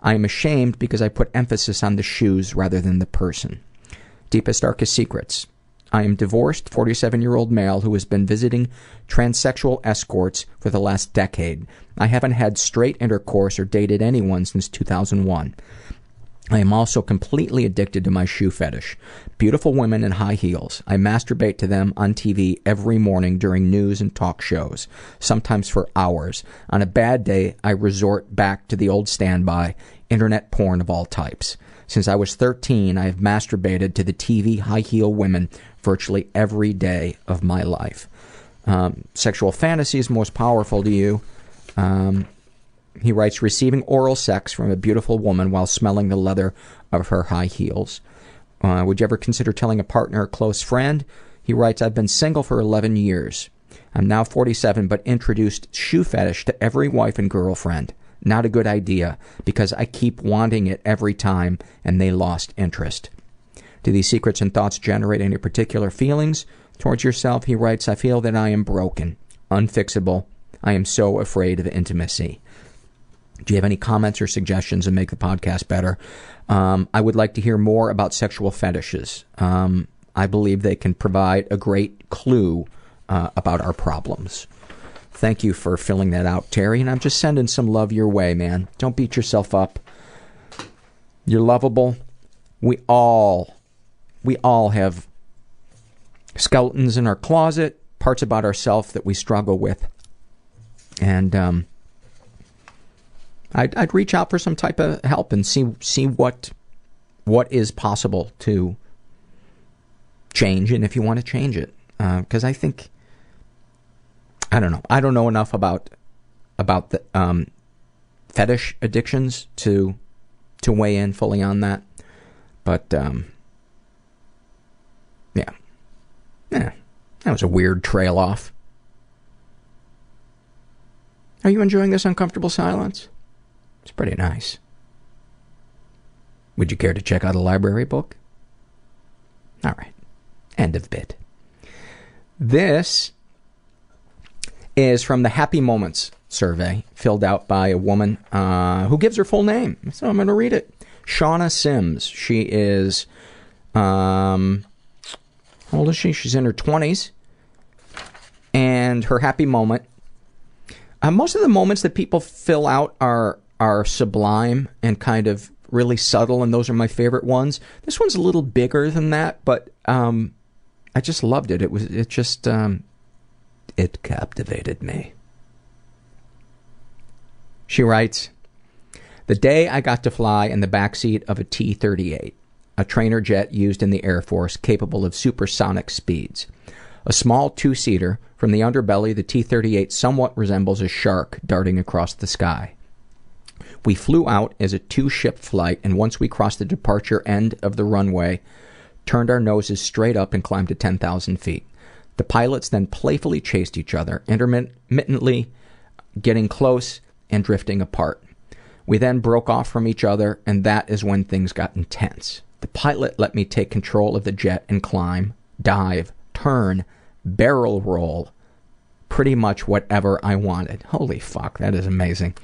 I am ashamed because I put emphasis on the shoes rather than the person. Deepest, darkest secrets. I am divorced, 47 year old male who has been visiting transsexual escorts for the last decade. I haven't had straight intercourse or dated anyone since 2001. I am also completely addicted to my shoe fetish. Beautiful women in high heels. I masturbate to them on TV every morning during news and talk shows, sometimes for hours. On a bad day, I resort back to the old standby internet porn of all types. Since I was 13, I have masturbated to the TV high heel women virtually every day of my life. Um, sexual fantasies most powerful to you. Um, he writes, receiving oral sex from a beautiful woman while smelling the leather of her high heels. Uh, would you ever consider telling a partner or close friend? He writes, I've been single for 11 years. I'm now 47, but introduced shoe fetish to every wife and girlfriend. Not a good idea, because I keep wanting it every time, and they lost interest. Do these secrets and thoughts generate any particular feelings towards yourself? He writes, I feel that I am broken, unfixable. I am so afraid of intimacy. Do you have any comments or suggestions to make the podcast better? Um, I would like to hear more about sexual fetishes. Um, I believe they can provide a great clue uh, about our problems. Thank you for filling that out, Terry. And I'm just sending some love your way, man. Don't beat yourself up. You're lovable. We all, we all have skeletons in our closet, parts about ourselves that we struggle with. And um, I'd, I'd reach out for some type of help and see see what what is possible to change, and if you want to change it, because uh, I think I don't know. I don't know enough about about the um, fetish addictions to to weigh in fully on that, but um, yeah, yeah, that was a weird trail off. Are you enjoying this uncomfortable silence? It's pretty nice. Would you care to check out a library book? All right. End of bit. This is from the Happy Moments survey filled out by a woman uh, who gives her full name. So I'm going to read it. Shauna Sims. She is, um, how old is she? She's in her 20s. And her happy moment. Uh, most of the moments that people fill out are are sublime and kind of really subtle, and those are my favorite ones. This one's a little bigger than that, but um, I just loved it. It was it just um, it captivated me. She writes, "The day I got to fly in the backseat of a T-38, a trainer jet used in the Air Force capable of supersonic speeds." A small two seater, from the underbelly, the T 38 somewhat resembles a shark darting across the sky. We flew out as a two ship flight, and once we crossed the departure end of the runway, turned our noses straight up and climbed to 10,000 feet. The pilots then playfully chased each other, intermittently getting close and drifting apart. We then broke off from each other, and that is when things got intense. The pilot let me take control of the jet and climb, dive, turn, barrel roll, pretty much whatever I wanted. Holy fuck, that is amazing.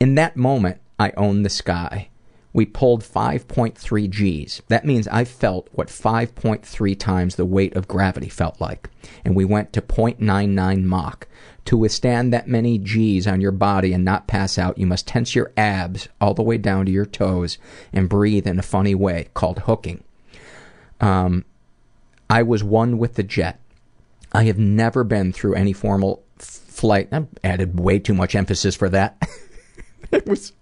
In that moment, I owned the sky. We pulled 5.3 Gs. That means I felt what 5.3 times the weight of gravity felt like. And we went to 0.99 Mach. To withstand that many Gs on your body and not pass out, you must tense your abs all the way down to your toes and breathe in a funny way called hooking. Um, I was one with the jet. I have never been through any formal flight. I added way too much emphasis for that. [LAUGHS] [LAUGHS] it was.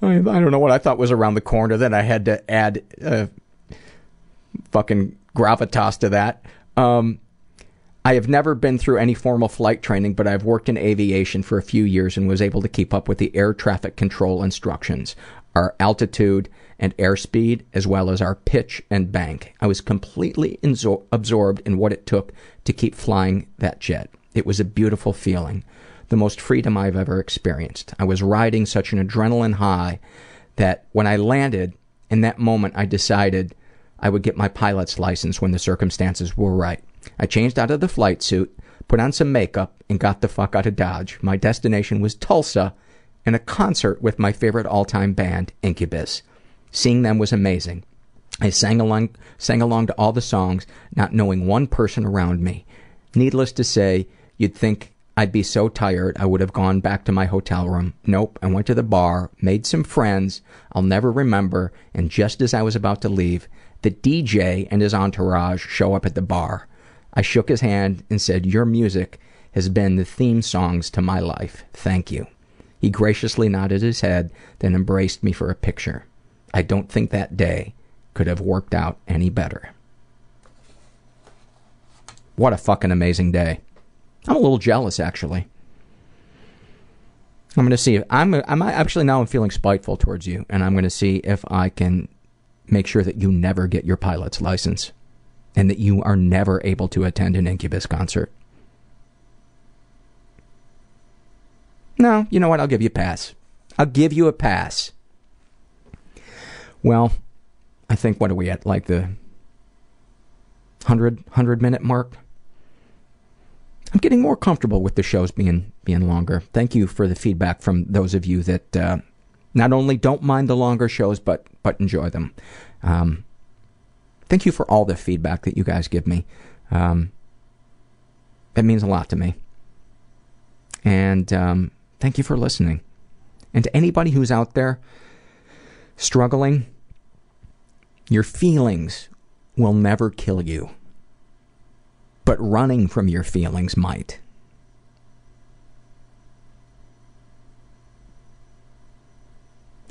I, I don't know what I thought was around the corner. Then I had to add uh, fucking gravitas to that. Um, I have never been through any formal flight training, but I've worked in aviation for a few years and was able to keep up with the air traffic control instructions, our altitude and airspeed, as well as our pitch and bank. I was completely absorbed in what it took to keep flying that jet. It was a beautiful feeling, the most freedom I've ever experienced. I was riding such an adrenaline high that when I landed, in that moment, I decided I would get my pilot's license when the circumstances were right. I changed out of the flight suit, put on some makeup, and got the fuck out of Dodge. My destination was Tulsa and a concert with my favorite all time band, Incubus. Seeing them was amazing. I sang along, sang along to all the songs, not knowing one person around me. Needless to say, you'd think I'd be so tired I would have gone back to my hotel room. Nope, I went to the bar, made some friends I'll never remember, and just as I was about to leave, the DJ and his entourage show up at the bar. I shook his hand and said, Your music has been the theme songs to my life. Thank you. He graciously nodded his head, then embraced me for a picture. I don't think that day could have worked out any better. What a fucking amazing day. I'm a little jealous, actually. I'm going to see if I'm. I'm actually now. I'm feeling spiteful towards you, and I'm going to see if I can make sure that you never get your pilot's license, and that you are never able to attend an Incubus concert. No, you know what? I'll give you a pass. I'll give you a pass. Well, I think what are we at? Like the 100, 100 minute mark? I'm getting more comfortable with the shows being being longer. Thank you for the feedback from those of you that uh, not only don't mind the longer shows but but enjoy them. Um, thank you for all the feedback that you guys give me. Um, that means a lot to me. And um, thank you for listening. And to anybody who's out there struggling, your feelings will never kill you but running from your feelings might.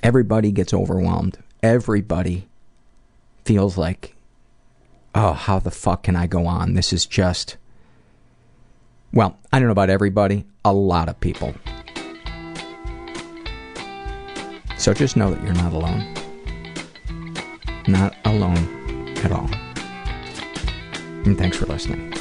Everybody gets overwhelmed. Everybody feels like, oh, how the fuck can I go on? This is just. Well, I don't know about everybody, a lot of people. So just know that you're not alone. Not alone at all. And thanks for listening.